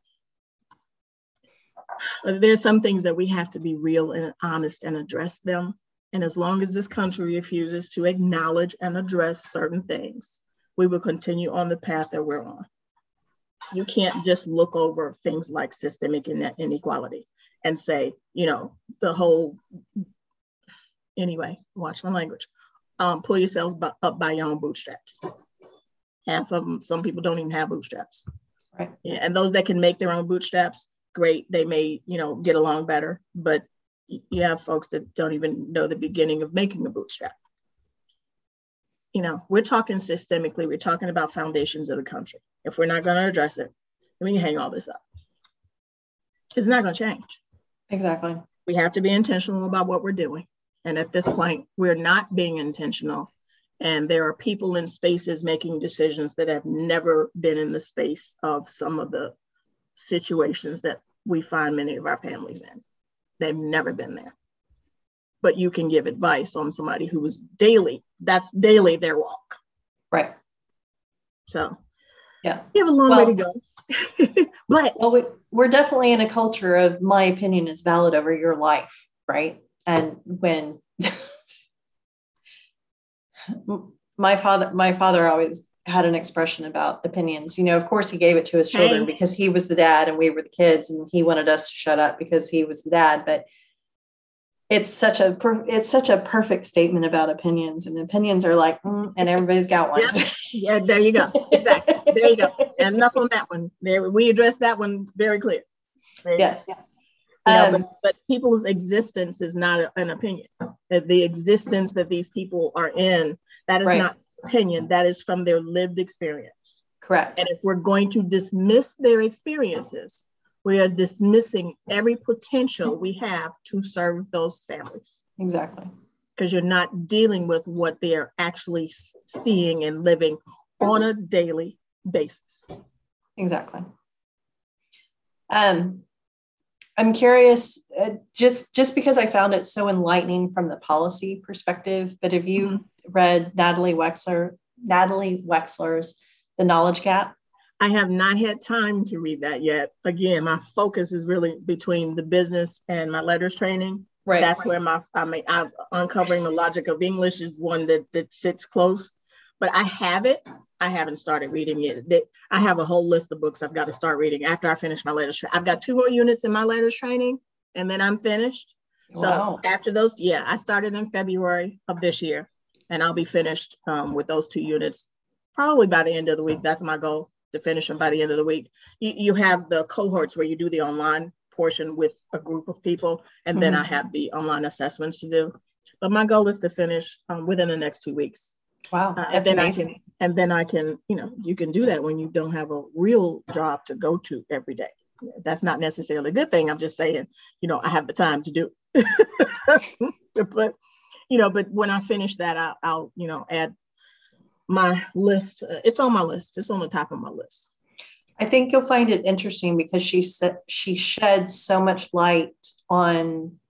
there's some things that we have to be real and honest and address them. And as long as this country refuses to acknowledge and address certain things, we will continue on the path that we're on. You can't just look over things like systemic inequality and say, you know, the whole, anyway, watch my language, um, pull yourselves up by your own bootstraps. Half of them, some people don't even have bootstraps. Right. Yeah, and those that can make their own bootstraps, great. They may, you know, get along better, but you have folks that don't even know the beginning of making a bootstrap. You know, we're talking systemically, we're talking about foundations of the country. If we're not going to address it, we can hang all this up. It's not going to change. Exactly. We have to be intentional about what we're doing. And at this point, we're not being intentional. And there are people in spaces making decisions that have never been in the space of some of the situations that we find many of our families in. They've never been there. But you can give advice on somebody who was daily, that's daily their walk. Right. So, yeah. You have a long well, way to go. but well, we, we're definitely in a culture of my opinion is valid over your life, right? And when my father, my father always had an expression about opinions. You know, of course, he gave it to his children hey. because he was the dad and we were the kids, and he wanted us to shut up because he was the dad. But it's such a it's such a perfect statement about opinions, and opinions are like, mm, and everybody's got one. yeah. yeah, there you go. Exactly. there you go. And enough on that one. There, we addressed that one very clear. Very yes. Clear. Know, um, but, but, people's existence is not an opinion. The existence that these people are in, that is right. not opinion, that is from their lived experience. Correct. And if we're going to dismiss their experiences, we are dismissing every potential we have to serve those families. Exactly. Because you're not dealing with what they're actually seeing and living on a daily basis. Exactly. Um, I'm curious, uh, just just because I found it so enlightening from the policy perspective. But have you mm-hmm. read Natalie Wexler, Natalie Wexler's The Knowledge Gap? I have not had time to read that yet. Again, my focus is really between the business and my LETRS training. Right. That's right. where my I mean, I'm uncovering the logic of English is one that that sits close. But I have it. I haven't started reading it. I have a whole list of books I've got to start reading after I finish my LETRS. I've got two more units in my LETRS training, and then I'm finished. So wow. after those, yeah, I started in February of this year, and I'll be finished um, with those two units probably by the end of the week. That's my goal to finish them by the end of the week. You, you have the cohorts where you do the online portion with a group of people, and mm-hmm. then I have the online assessments to do. But my goal is to finish um, within the next two weeks. Wow, uh, and then amazing. I can, and then I can, you know, you can do that when you don't have a real job to go to every day. That's not necessarily a good thing. I'm just saying, you know, I have the time to do. but, you know, but when I finish that, I'll, I'll you know, add my list. Uh, it's on my list. It's on the top of my list. I think you'll find it interesting because she said she sheds so much light on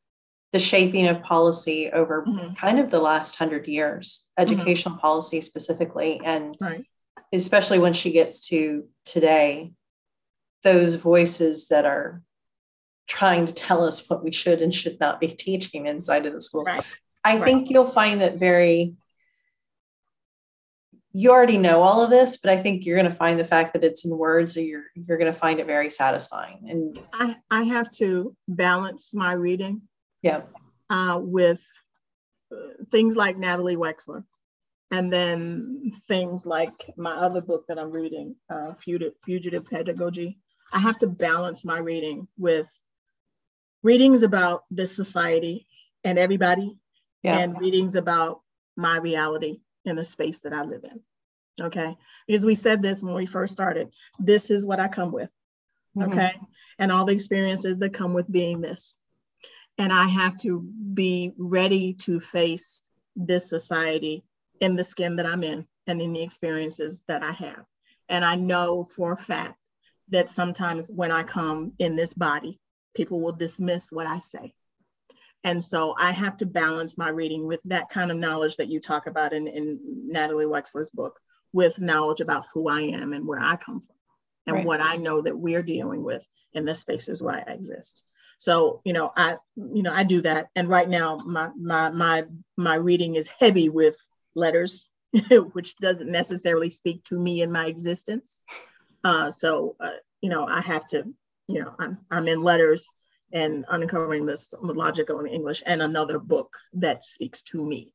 the shaping of policy over mm-hmm. kind of the last hundred years, mm-hmm. educational mm-hmm. policy specifically, and right. especially when she gets to today, those voices that are trying to tell us what we should and should not be teaching inside of the schools. Right. I right. think you'll find that very you already know all of this, but I think you're going to find the fact that it's in words, you're you're going to find it very satisfying. And I I have to balance my reading yeah. Uh, with uh, things like Natalie Wexler. And then things like my other book that I'm reading, uh, Fugitive, Fugitive Pedagogy. I have to balance my reading with readings about this society and everybody, yeah. and readings about my reality in the space that I live in. Okay. Because we said this when we first started this is what I come with. Mm-hmm. Okay. And all the experiences that come with being this and I have to be ready to face this society in the skin that I'm in and in the experiences that I have. And I know for a fact that sometimes when I come in this body, people will dismiss what I say. And so I have to balance my reading with that kind of knowledge that you talk about in, in Natalie Wexler's book, with knowledge about who I am and where I come from and right. what I know that we're dealing with in the spaces where I exist. So, you know, I, you know, I do that. And right now my, my, my, my reading is heavy with LETRS, which doesn't necessarily speak to me in my existence. Uh, so, uh, you know, I have to, you know, I'm, I'm in LETRS and uncovering this logical in English and another book that speaks to me.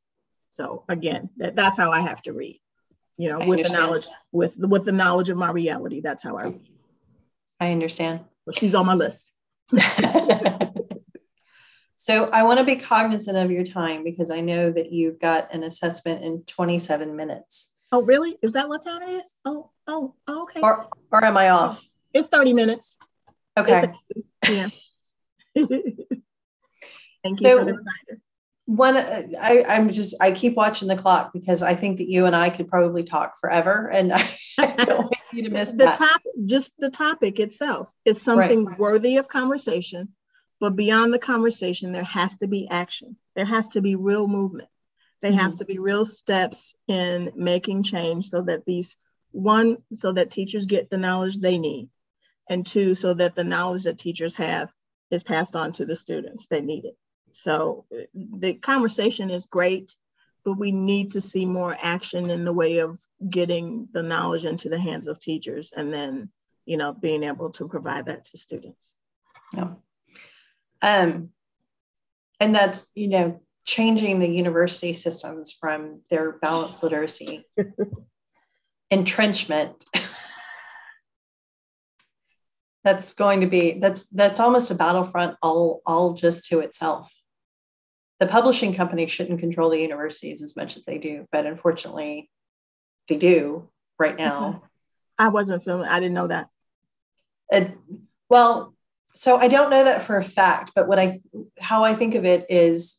So again, that, that's how I have to read, you know, I with understand. the knowledge, with, with the knowledge of my reality, that's how I read. I understand. So she's on my list. so I want to be cognizant of your time because I know that you've got an assessment in 27 minutes. Oh, really? Is that what time it is? Oh, oh, oh okay. Or, or am I oh, off? It's 30 minutes. Okay. Yeah. Thank you so, for the reminder. One, I, I'm just, I keep watching the clock because I think that you and I could probably talk forever. And I, I don't you to miss the that. topic, just the topic itself is something right. worthy of conversation. But beyond the conversation, there has to be action. There has to be real movement. There mm-hmm. has to be real steps in making change so that these one, so that teachers get the knowledge they need, and two, so that the knowledge that teachers have is passed on to the students that need it. So the conversation is great, but we need to see more action in the way of getting the knowledge into the hands of teachers and then, you know, being able to provide that to students. Yeah. Um, and that's, you know, changing the university systems from their balanced literacy entrenchment that's going to be that's that's almost a battlefront all all just to itself the publishing company shouldn't control the universities as much as they do but unfortunately they do right now. I wasn't feeling i didn't know that. Well so i don't know that for a fact but what i how i think of it is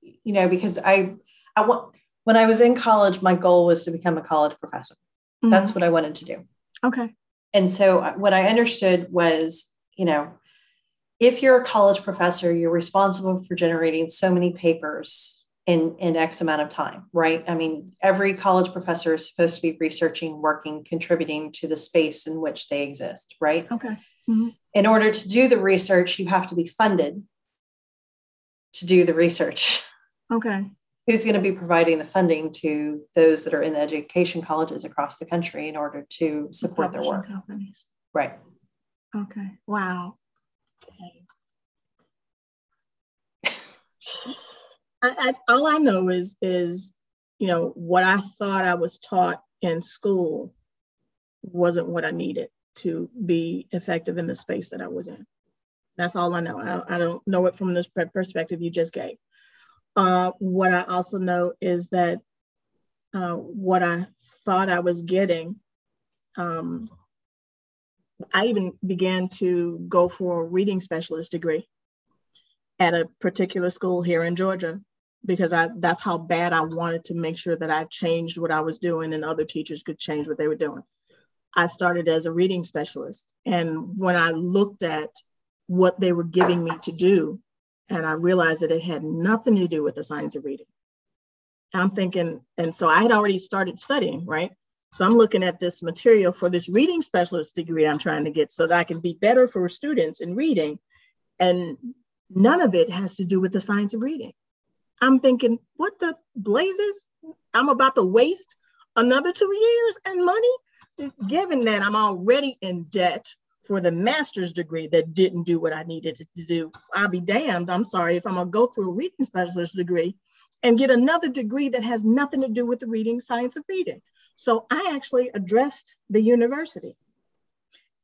you know because i i want when i was in college my goal was to become a college professor. Mm-hmm. that's what i wanted to do. Okay. And so uh, what I understood was, you know, if you're a college professor, you're responsible for generating so many papers in, in X amount of time, right? I mean, every college professor is supposed to be researching, working, contributing to the space in which they exist, right? Okay. Mm-hmm. In order to do the research, you have to be funded to do the research. Okay who's going to be providing the funding to those that are in education colleges across the country in order to support their work companies. right okay wow I, I, all i know is is you know what i thought i was taught in school wasn't what i needed to be effective in the space that i was in. That's all i know. I, I don't know it from this perspective you just gave. Uh, what I also know is that uh, what I thought I was getting, um, I even began to go for a reading specialist degree at a particular school here in Georgia because I that's how bad I wanted to make sure that I changed what I was doing and other teachers could change what they were doing. I started as a reading specialist and when I looked at what they were giving me to do, and I realized that it had nothing to do with the science of reading. I'm thinking, and so I had already started studying, right? So I'm looking at this material for this reading specialist degree I'm trying to get so that I can be better for students in reading. And none of it has to do with the science of reading. I'm thinking, what the blazes? I'm about to waste another two years and money, given that I'm already in debt for the master's degree that didn't do what I needed to do. I'll be damned. I'm sorry if I'm gonna go through a reading specialist degree and get another degree that has nothing to do with the reading science of reading. So I actually addressed the university.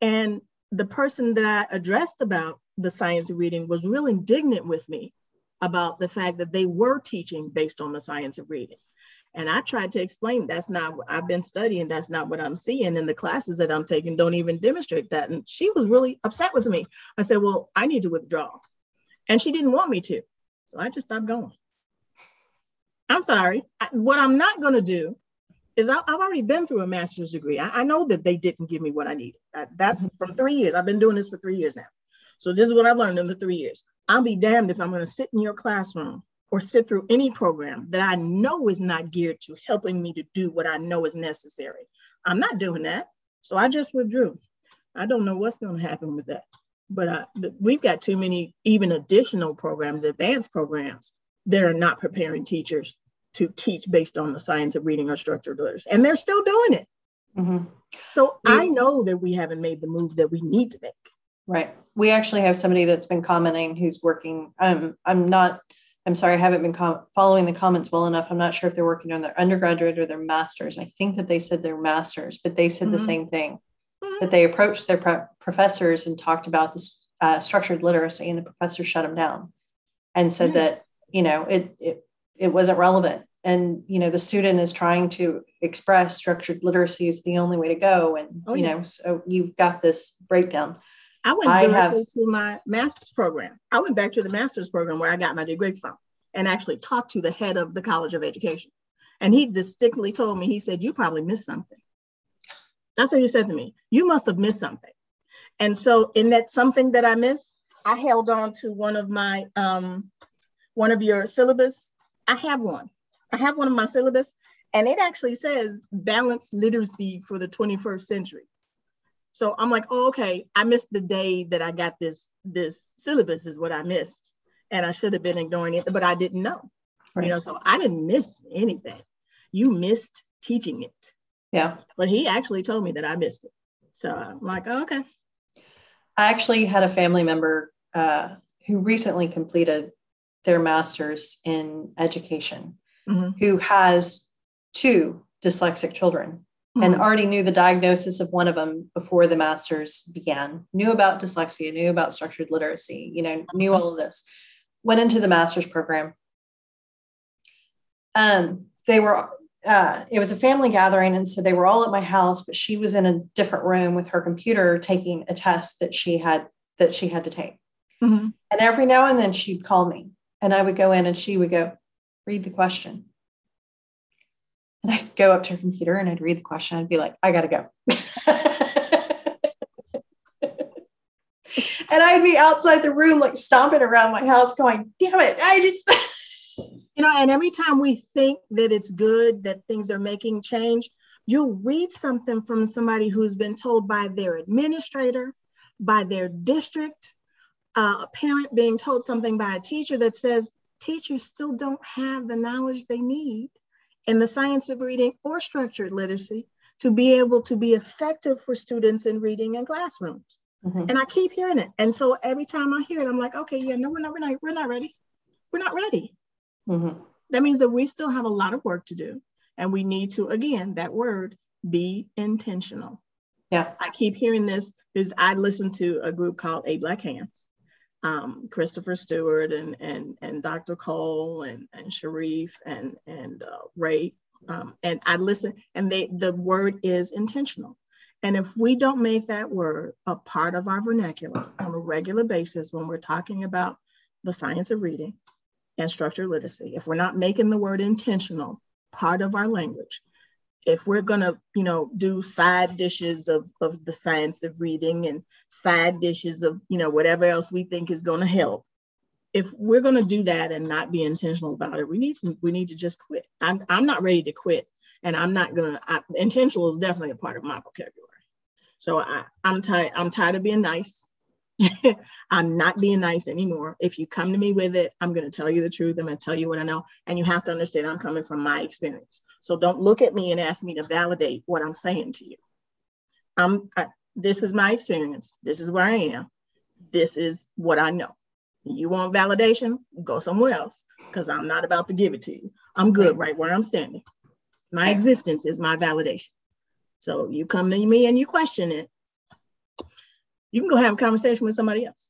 And the person that I addressed about the science of reading was real indignant with me about the fact that they were teaching based on the science of reading. And I tried to explain that's not what I've been studying. That's not what I'm seeing. And the classes that I'm taking don't even demonstrate that. And she was really upset with me. I said, Well, I need to withdraw. And she didn't want me to. So I just stopped going. I'm sorry. I, what I'm not going to do is I, have already been through a master's degree. I, I, know that they didn't give me what I needed. that's mm-hmm. from three years. I've been doing this for three years now. So this is what I've learned in the three years. I'll be damned if I'm going to sit in your classroom or sit through any program that I know is not geared to helping me to do what I know is necessary. I'm not doing that. So I just withdrew. I don't know what's going to happen with that. But uh, we've got too many, even additional programs, advanced programs that are not preparing teachers to teach based on the science of reading or structured literacy. And they're still doing it. Mm-hmm. So I know that we haven't made the move that we need to make. Right. We actually have somebody that's been commenting who's working. Um, I'm not, I'm sorry, I haven't been com- following the comments well enough. I'm not sure if they're working on their undergraduate or their master's. I think that they said their master's, but they said mm-hmm. the same thing mm-hmm. that they approached their pro- professors and talked about this uh, structured literacy, and the professor shut them down and said mm-hmm. that, you know, it, it, it wasn't relevant and you know the student is trying to express structured literacy is the only way to go and oh, you yeah. know so you've got this breakdown i went I directly have, to my master's program. I went back to the master's program where i got my degree from and actually talked to the head of the college of education. And he distinctly told me he said you probably missed something. That's what he said to me. You must have missed something. And so in that something that i missed? I held on to one of my um, one of your syllabus. I have one. I have one of my syllabus, and it actually says balanced literacy for the 21st century. So I'm like, oh, okay, I missed the day that I got this this syllabus is what I missed, and I should have been ignoring it, but I didn't know. Right. You know, so I didn't miss anything. You missed teaching it. Yeah. But he actually told me that I missed it. So I'm like, oh, okay. I actually had a family member uh, who recently completed their master's in education mm-hmm. who has two dyslexic children. And already knew the diagnosis of one of them before the master's began, knew about dyslexia, knew about structured literacy, you know, knew all of this, went into the master's program. Um, they were uh, it was a family gathering and so they were all at my house but she was in a different room with her computer taking a test that she had that she had to take mm-hmm. and every now and then she'd call me and i would go in and she would go read the question. And I'd go up to her computer and I'd read the question. I'd be like, I got to go. and I'd be outside the room, like stomping around my house, going, damn it, I just. you know, and every time we think that it's good, that things are making change, you'll read something from somebody who's been told by their administrator, by their district, uh, a parent being told something by a teacher that says, teachers still don't have the knowledge they need in the science of reading or structured literacy to be able to be effective for students in reading in classrooms. Mm-hmm. And I keep hearing it. And so every time I hear it, I'm like, okay, yeah, no, we're not, we're not, we're not ready. We're not ready. Mm-hmm. That means that we still have a lot of work to do. And we need to, again, that word, be intentional. Yeah. I keep hearing this because I listen to a group called A Black Hands um, Christopher Stewart and and and Dr. Cole and and Sharif and and uh, Ray. Um, and I listen, and they the word is intentional. And if we don't make that word a part of our vernacular on a regular basis when we're talking about the science of reading and structured literacy, if we're not making the word intentional part of our language, if we're going to you know do side dishes of, of the science of reading and side dishes of you know whatever else we think is going to help if we're going to do that and not be intentional about it we need to we need to just quit. I'm, I'm not ready to quit and i'm not going to intentional is definitely a part of my vocabulary. So I, i'm tired i'm tired of being nice I'm not being nice anymore. If you come to me with it, I'm going to tell you the truth. I'm going to tell you what I know. And you have to understand I'm coming from my experience. So don't look at me and ask me to validate what I'm saying to you. I'm, I, this is my experience. This is where I am. This is what I know. You want validation? Go somewhere else because I'm not about to give it to you. I'm good right where I'm standing. My existence is my validation. So you come to me and you question it, you can go have a conversation with somebody else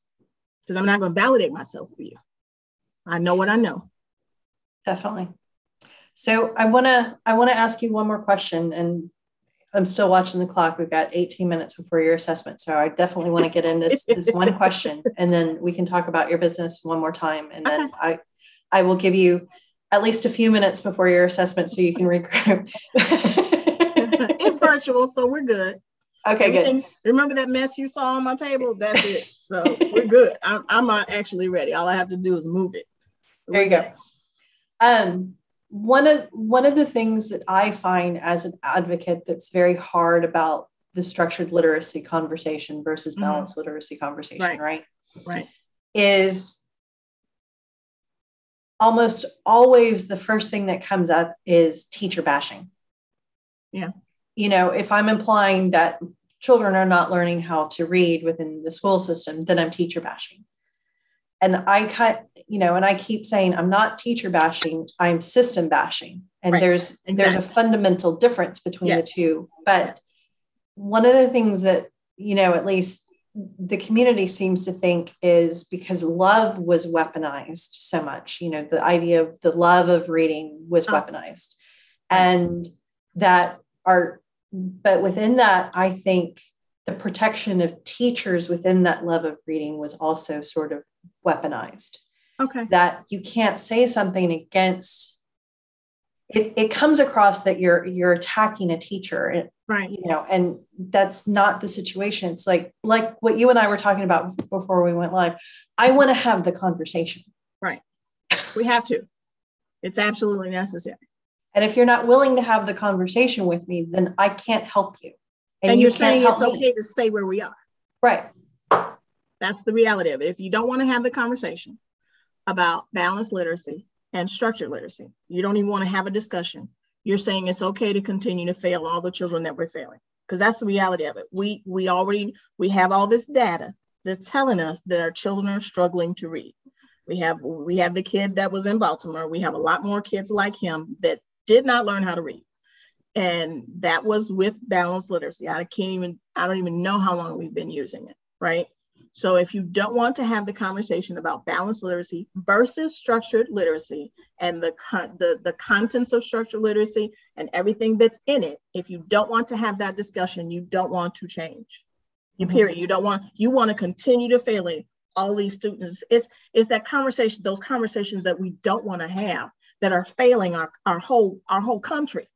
because I'm not going to validate myself for you. I know what I know. Definitely. So I want to I want to ask you one more question and I'm still watching the clock. We've got 18 minutes before your assessment. So I definitely want to get in this, this one question and then we can talk about your business one more time. And then okay. I I will give you at least a few minutes before your assessment so you can regroup. it's virtual, so we're good. Okay, good. Remember that mess you saw on my table? That's it. So we're good. I'm, I'm actually ready. All I have to do is move it. There you go. Um, one of one of the things that I find as an advocate that's very hard about the structured literacy conversation versus mm-hmm. balanced mm-hmm. literacy conversation, right. right? Right. Is almost always the first thing that comes up is teacher bashing. Yeah. You know, if I'm implying that children are not learning how to read within the school system, then I'm teacher bashing. And I cut, you know, and I keep saying I'm not teacher bashing, I'm system bashing. And right. there's exactly. there's a fundamental difference between yes. the two. But one of the things that, you know, at least the community seems to think is because love was weaponized so much, you know, the idea of the love of reading was oh. weaponized. And that our but within that, I think the protection of teachers within that love of reading was also sort of weaponized. Okay. That you can't say something against it, it comes across that you're you're attacking a teacher. Right. You know, and that's not the situation. It's like like what you and I were talking about before we went live. I want to have the conversation. Right. We have to. It's absolutely necessary. And if you're not willing to have the conversation with me, then I can't help you. And, and you are saying it's me. okay to stay where we are. Right. That's the reality of it. If you don't want to have the conversation about balanced literacy and structured literacy, you don't even want to have a discussion. You're saying it's okay to continue to fail all the children that we're failing. Because that's the reality of it. We we already we have all this data that's telling us that our children are struggling to read. We have we have the kid that was in Baltimore. We have a lot more kids like him that did not learn how to read. And that was with balanced literacy. I can't even, I don't even know how long we've been using it, right? So if you don't want to have the conversation about balanced literacy versus structured literacy and the, the, the contents of structured literacy and everything that's in it, if you don't want to have that discussion, you don't want to change. You mm-hmm. period. You don't want, you want to continue to failing all these students. It's, it's that conversation, those conversations that we don't want to have that are failing our, our whole our whole country.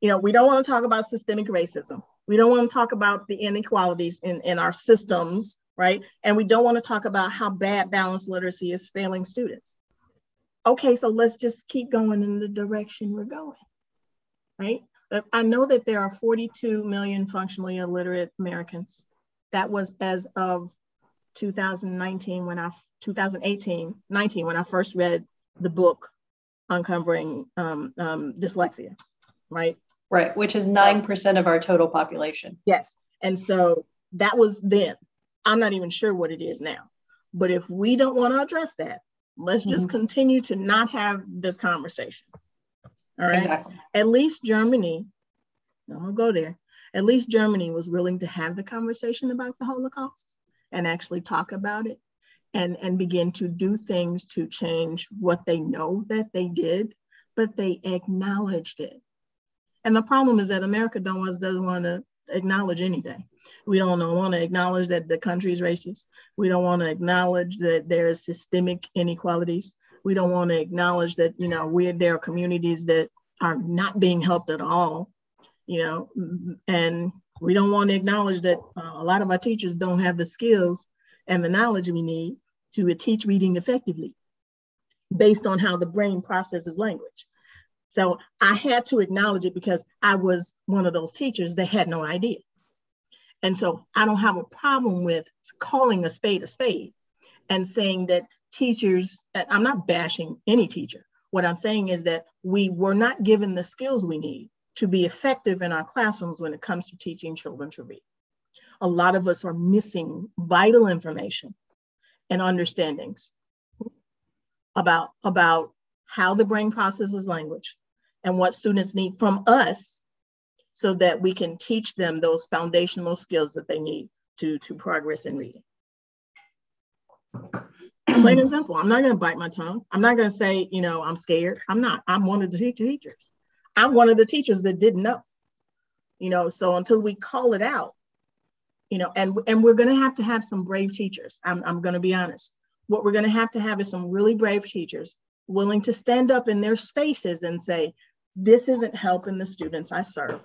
You know, we don't want to talk about systemic racism. We don't want to talk about the inequalities in, in our systems, right? And we don't want to talk about how bad balanced literacy is failing students. Okay, so let's just keep going in the direction we're going, right? I know that there are 42 million functionally illiterate Americans. That was as of 2019 when I 2018 19 when I first read the book uncovering um, um, dyslexia, right? Right, which is 9% of our total population. Yes. And so that was then. I'm not even sure what it is now. But if we don't want to address that, let's just mm-hmm. continue to not have this conversation. All right. Exactly. At least Germany, I'm going to go there. At least Germany was willing to have the conversation about the Holocaust and actually talk about it and, and begin to do things to change what they know that they did, but they acknowledged it. And the problem is that America don't want, doesn't want to acknowledge anything. We don't want to acknowledge that the country is racist. We don't want to acknowledge that there is systemic inequalities. We don't want to acknowledge that, you know, we there are communities that are not being helped at all, you know, and we don't want to acknowledge that uh, a lot of our teachers don't have the skills and the knowledge we need to teach reading effectively based on how the brain processes language. So I had to acknowledge it because I was one of those teachers that had no idea. And so I don't have a problem with calling a spade a spade and saying that teachers, I'm not bashing any teacher. What I'm saying is that we were not given the skills we need to be effective in our classrooms when it comes to teaching children to read. A lot of us are missing vital information and understandings about, about how the brain processes language and what students need from us so that we can teach them those foundational skills that they need to, to progress in reading. Plain and simple. I'm not going to bite my tongue. I'm not going to say, you know, I'm scared. I'm not. I'm one of the teachers. I'm one of the teachers that didn't know. You know, so until we call it out, you know, and, and we're going to have to have some brave teachers. I'm, I'm going to be honest. What we're going to have to have is some really brave teachers willing to stand up in their spaces and say, this isn't helping the students I serve.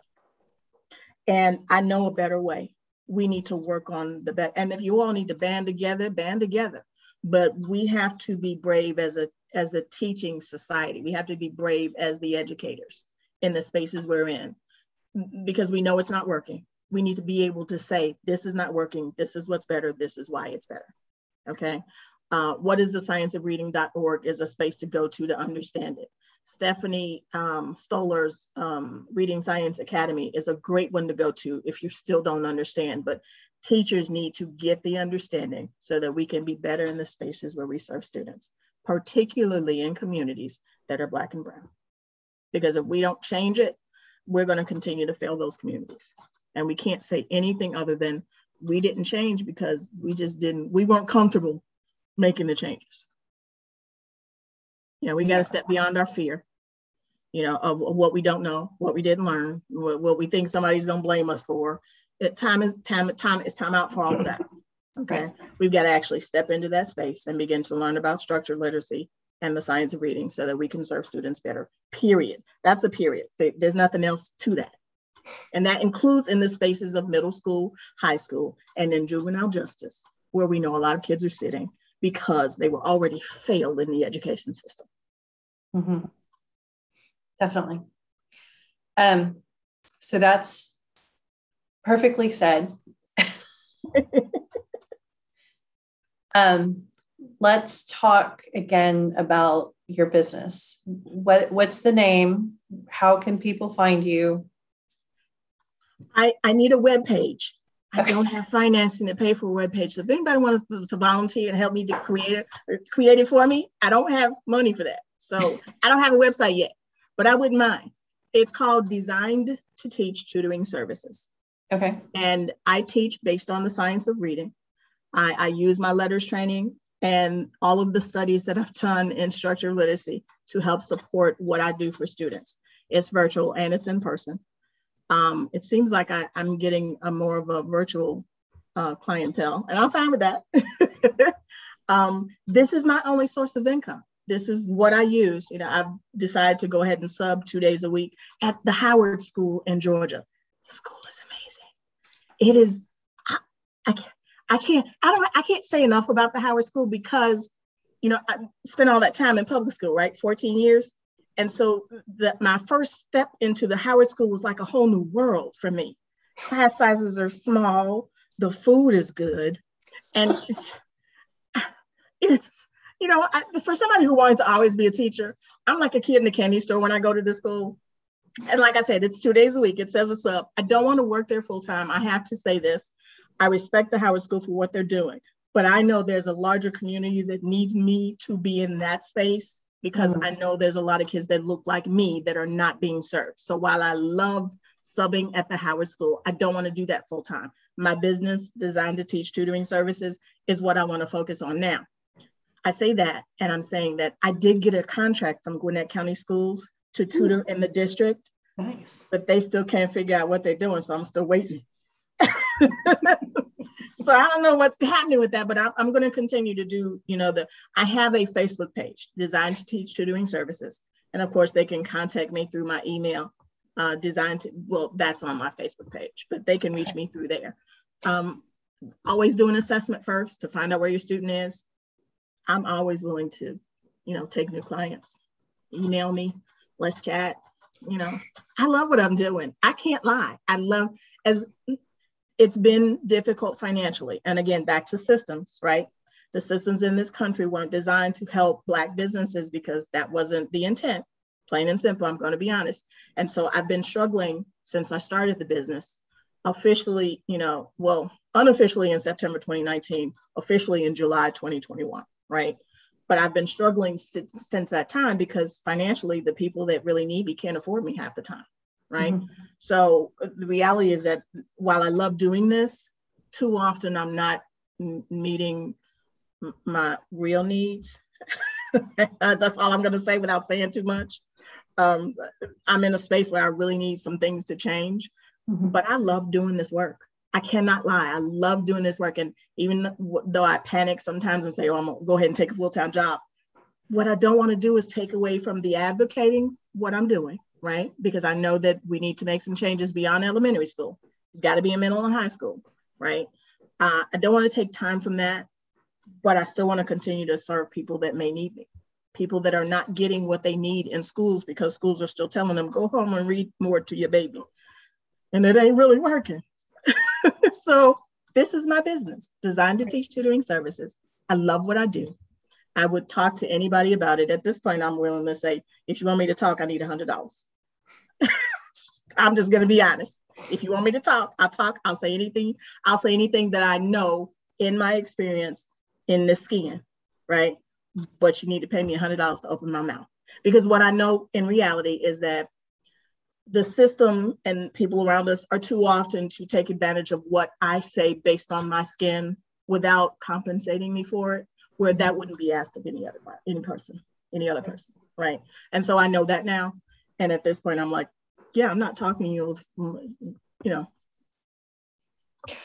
And I know a better way. We need to work on the better. And if you all need to band together, band together. But we have to be brave as a as a teaching society. We have to be brave as the educators in the spaces we're in because we know it's not working we need to be able to say, this is not working, this is what's better, this is why it's better. Okay. uh, what is the science of reading.org is a space to go to to understand it. Stephanie um, Stollar's um, Reading Science Academy is a great one to go to if you still don't understand, but teachers need to get the understanding so that we can be better in the spaces where we serve students, particularly in communities that are Black and Brown. Because if we don't change it, we're going to continue to fail those communities. And we can't say anything other than we didn't change because we just didn't, we weren't comfortable making the changes. You know, we got to step beyond our fear, you know, of, of, what we don't know, what we didn't learn, what, what we think somebody's going to blame us for. It, time is time, time is time out for all of that. Okay. We've got to actually step into that space and begin to learn about structured literacy and the science of reading so that we can serve students better. Period. That's a period. There's nothing else to that. And that includes in the spaces of middle school, high school, and in juvenile justice, where we know a lot of kids are sitting because they were already failed in the education system. Mm-hmm. Definitely. Um, so that's perfectly said. um, let's talk again about your business. What what's the name? How can people find you? I, I need a web page. I don't have financing to pay for a web page. So if anybody wants to, to volunteer and help me to create it, uh, create it for me, I don't have money for that. So I don't have a website yet, but I wouldn't mind. It's called Designed to Teach Tutoring Services. Okay. And I teach based on the science of reading. I, I use my LETRS training and all of the studies that I've done in structured literacy to help support what I do for students. It's virtual and it's in person um, it seems like I, am getting a more of a virtual uh, clientele, and I'm fine with that. um, this is my only source of income. This is what I use. You know, I've decided to go ahead and sub two days a week at the Howard School in Georgia. The school is amazing. It is. I, I can't. I can't. I don't. I can't say enough about the Howard School because, you know, I spent all that time in public school, right? 14 years. And so the, my first step into the Howard School was like a whole new world for me. Class sizes are small, the food is good, and it's, it's you know, I, for somebody who wanted to always be a teacher, I'm like a kid in the candy store when I go to the school. And like I said, it's two days a week. It says it's up. I don't want to work there full time. I have to say this. I respect the Howard School for what they're doing, but I know there's a larger community that needs me to be in that space because mm-hmm. I know there's a lot of kids that look like me that are not being served. So while I love subbing at the Howard School, I don't want to do that full time. My business, designed to teach tutoring services, is what I want to focus on now. I say that, and I'm saying that I did get a contract from Gwinnett County Schools to tutor in the district. Nice. But they still can't figure out what they're doing, so I'm still waiting. so I don't know what's happening with that, but I'm, I'm going to continue to do, you know, the, I have a Facebook page designed to teach tutoring services. And of course they can contact me through my email, uh, designed to, well, that's on my Facebook page, but they can reach me through there. Um, always do an assessment first to find out where your student is. I'm always willing to, you know, take new clients. Email me, let's chat. You know, I love what I'm doing. I can't lie. I love as it's been difficult financially. And again, back to systems, right? The systems in this country weren't designed to help Black businesses because that wasn't the intent, plain and simple. I'm going to be honest. And so I've been struggling since I started the business. Officially, you know, well, unofficially in September 2019, officially in July 2021, right? But I've been struggling since, since that time because financially, the people that really need me can't afford me half the time right? Mm-hmm. So the reality is that while I love doing this, too often I'm not meeting my real needs. That's all I'm going to say without saying too much. Um, I'm in a space where I really need some things to change, mm-hmm. but I love doing this work. I cannot lie. I love doing this work. And even though I panic sometimes and say, oh, I'm going to go ahead and take a full time job, what I don't want to do is take away from the advocating what I'm doing right? Because I know that we need to make some changes beyond elementary school. It's got to be in middle and high school, right? Uh, I don't want to take time from that, but I still want to continue to serve people that may need me, people that are not getting what they need in schools because schools are still telling them, go home and read more to your baby. And it ain't really working. so this is my business, designed to teach tutoring services. I love what I do. I would talk to anybody about it. At this point, I'm willing to say, if you want me to talk, I need hundred dollars. I'm just gonna be honest. If you want me to talk, I'll talk. I'll say anything. I'll say anything that I know in my experience in the skin, right? But you need to pay me a hundred dollars to open my mouth because what I know in reality is that the system and people around us are too often to take advantage of what I say based on my skin without compensating me for it, where that wouldn't be asked of any other any person, any other person, right? And so I know that now. And at this point, I'm like, yeah, I'm not talking to you, you know.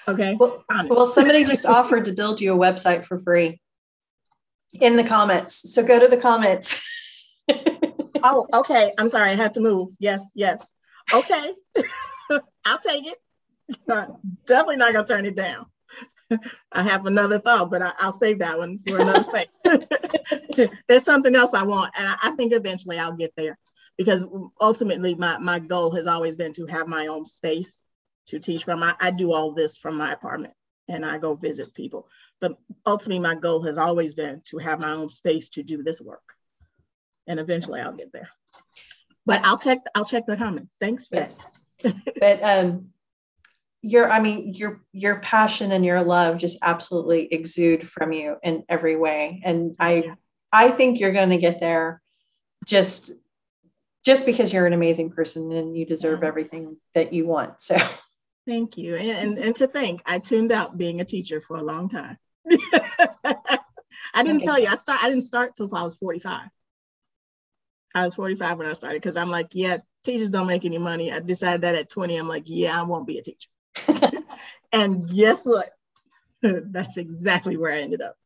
Okay. Well, well somebody just offered to build you a website for free in the comments. So go to the comments. oh, okay. I'm sorry. I had to move. Yes, yes. Okay. I'll take it. Definitely not gonna turn it down. I have another thought, but I, will save that one for another space. There's something else I want, and I, I, think eventually I'll get there because ultimately my, my goal has always been to have my own space to teach from. I, I do all this from my apartment and I go visit people. But ultimately, my goal has always been to have my own space to do this work. And eventually I'll get there. But I'll check, I'll check the comments. Thanks. Yes. but um your i mean your your passion and your love just absolutely exude from you in every way and i yeah. i think you're going to get there just just because you're an amazing person and you deserve yes. everything that you want so thank you and, and, and to think i tuned out being a teacher for a long time i didn't tell you i start i didn't start till i was 45 i was 45 when i started because i'm like yeah teachers don't make any money i decided that at 20 i'm like yeah i won't be a teacher and guess what? That's exactly where I ended up.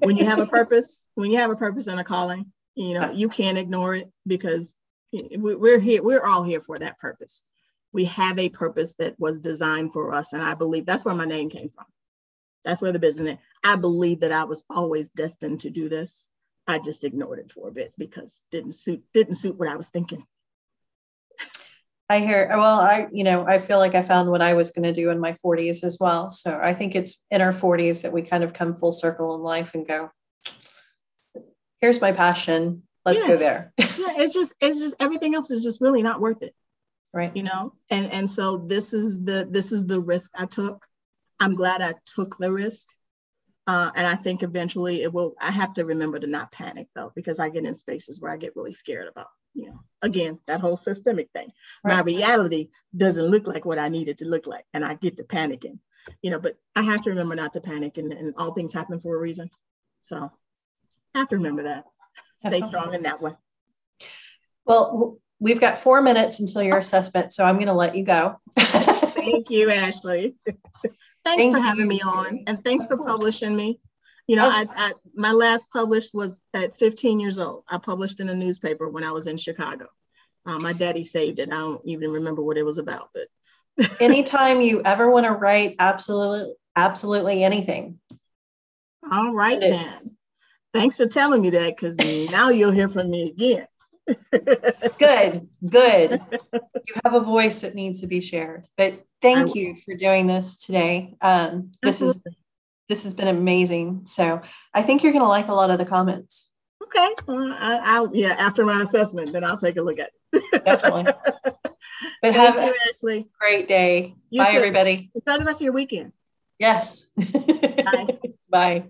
When you have a purpose, when you have a purpose and a calling, you know, you can't ignore it because we're here, we're all here for that purpose. We have a purpose that was designed for us. And I believe that's where my name came from. That's where the business, I believe that I was always destined to do this. I just ignored it for a bit because didn't suit didn't suit what I was thinking. I hear, well, I, you know, I feel like I found what I was going to do in my 40s as well. So I think it's in our 40s that we kind of come full circle in life and go, here's my passion. Let's yeah. go there. yeah. It's just, it's just, everything else is just really not worth it. Right. You know, and, and so this is the, this is the risk I took. I'm glad I took the risk. Uh, and I think eventually it will, I have to remember to not panic though, because I get in spaces where I get really scared about you know, again, that whole systemic thing. Right. My reality doesn't look like what I need it to look like, and I get to panicking, you know, but I have to remember not to panic, and, and all things happen for a reason. So I have to remember that. Stay strong in that one. Well, we've got four minutes until your assessment, so I'm going to let you go. Thank you, Ashley. thanks Thank for having you. me on, and thanks of for course. publishing me. You know, oh. I, I, my last published was at 15 years old. I published in a newspaper when I was in Chicago. Uh, my daddy saved it. I don't even remember what it was about, but anytime you ever want to write absolutely absolutely anything. All right then. Thanks for telling me that because now you'll hear from me again. good, good. You have a voice that needs to be shared. But thank you for doing this today. Um, this Absolutely. is this has been amazing. So I think you're going to like a lot of the comments. Okay. Well, I, will yeah, after my assessment, then I'll take a look at it. Definitely. But have you, Ashley. great day. You Bye, too. everybody. Enjoy the rest of your weekend. Yes. Bye. Bye.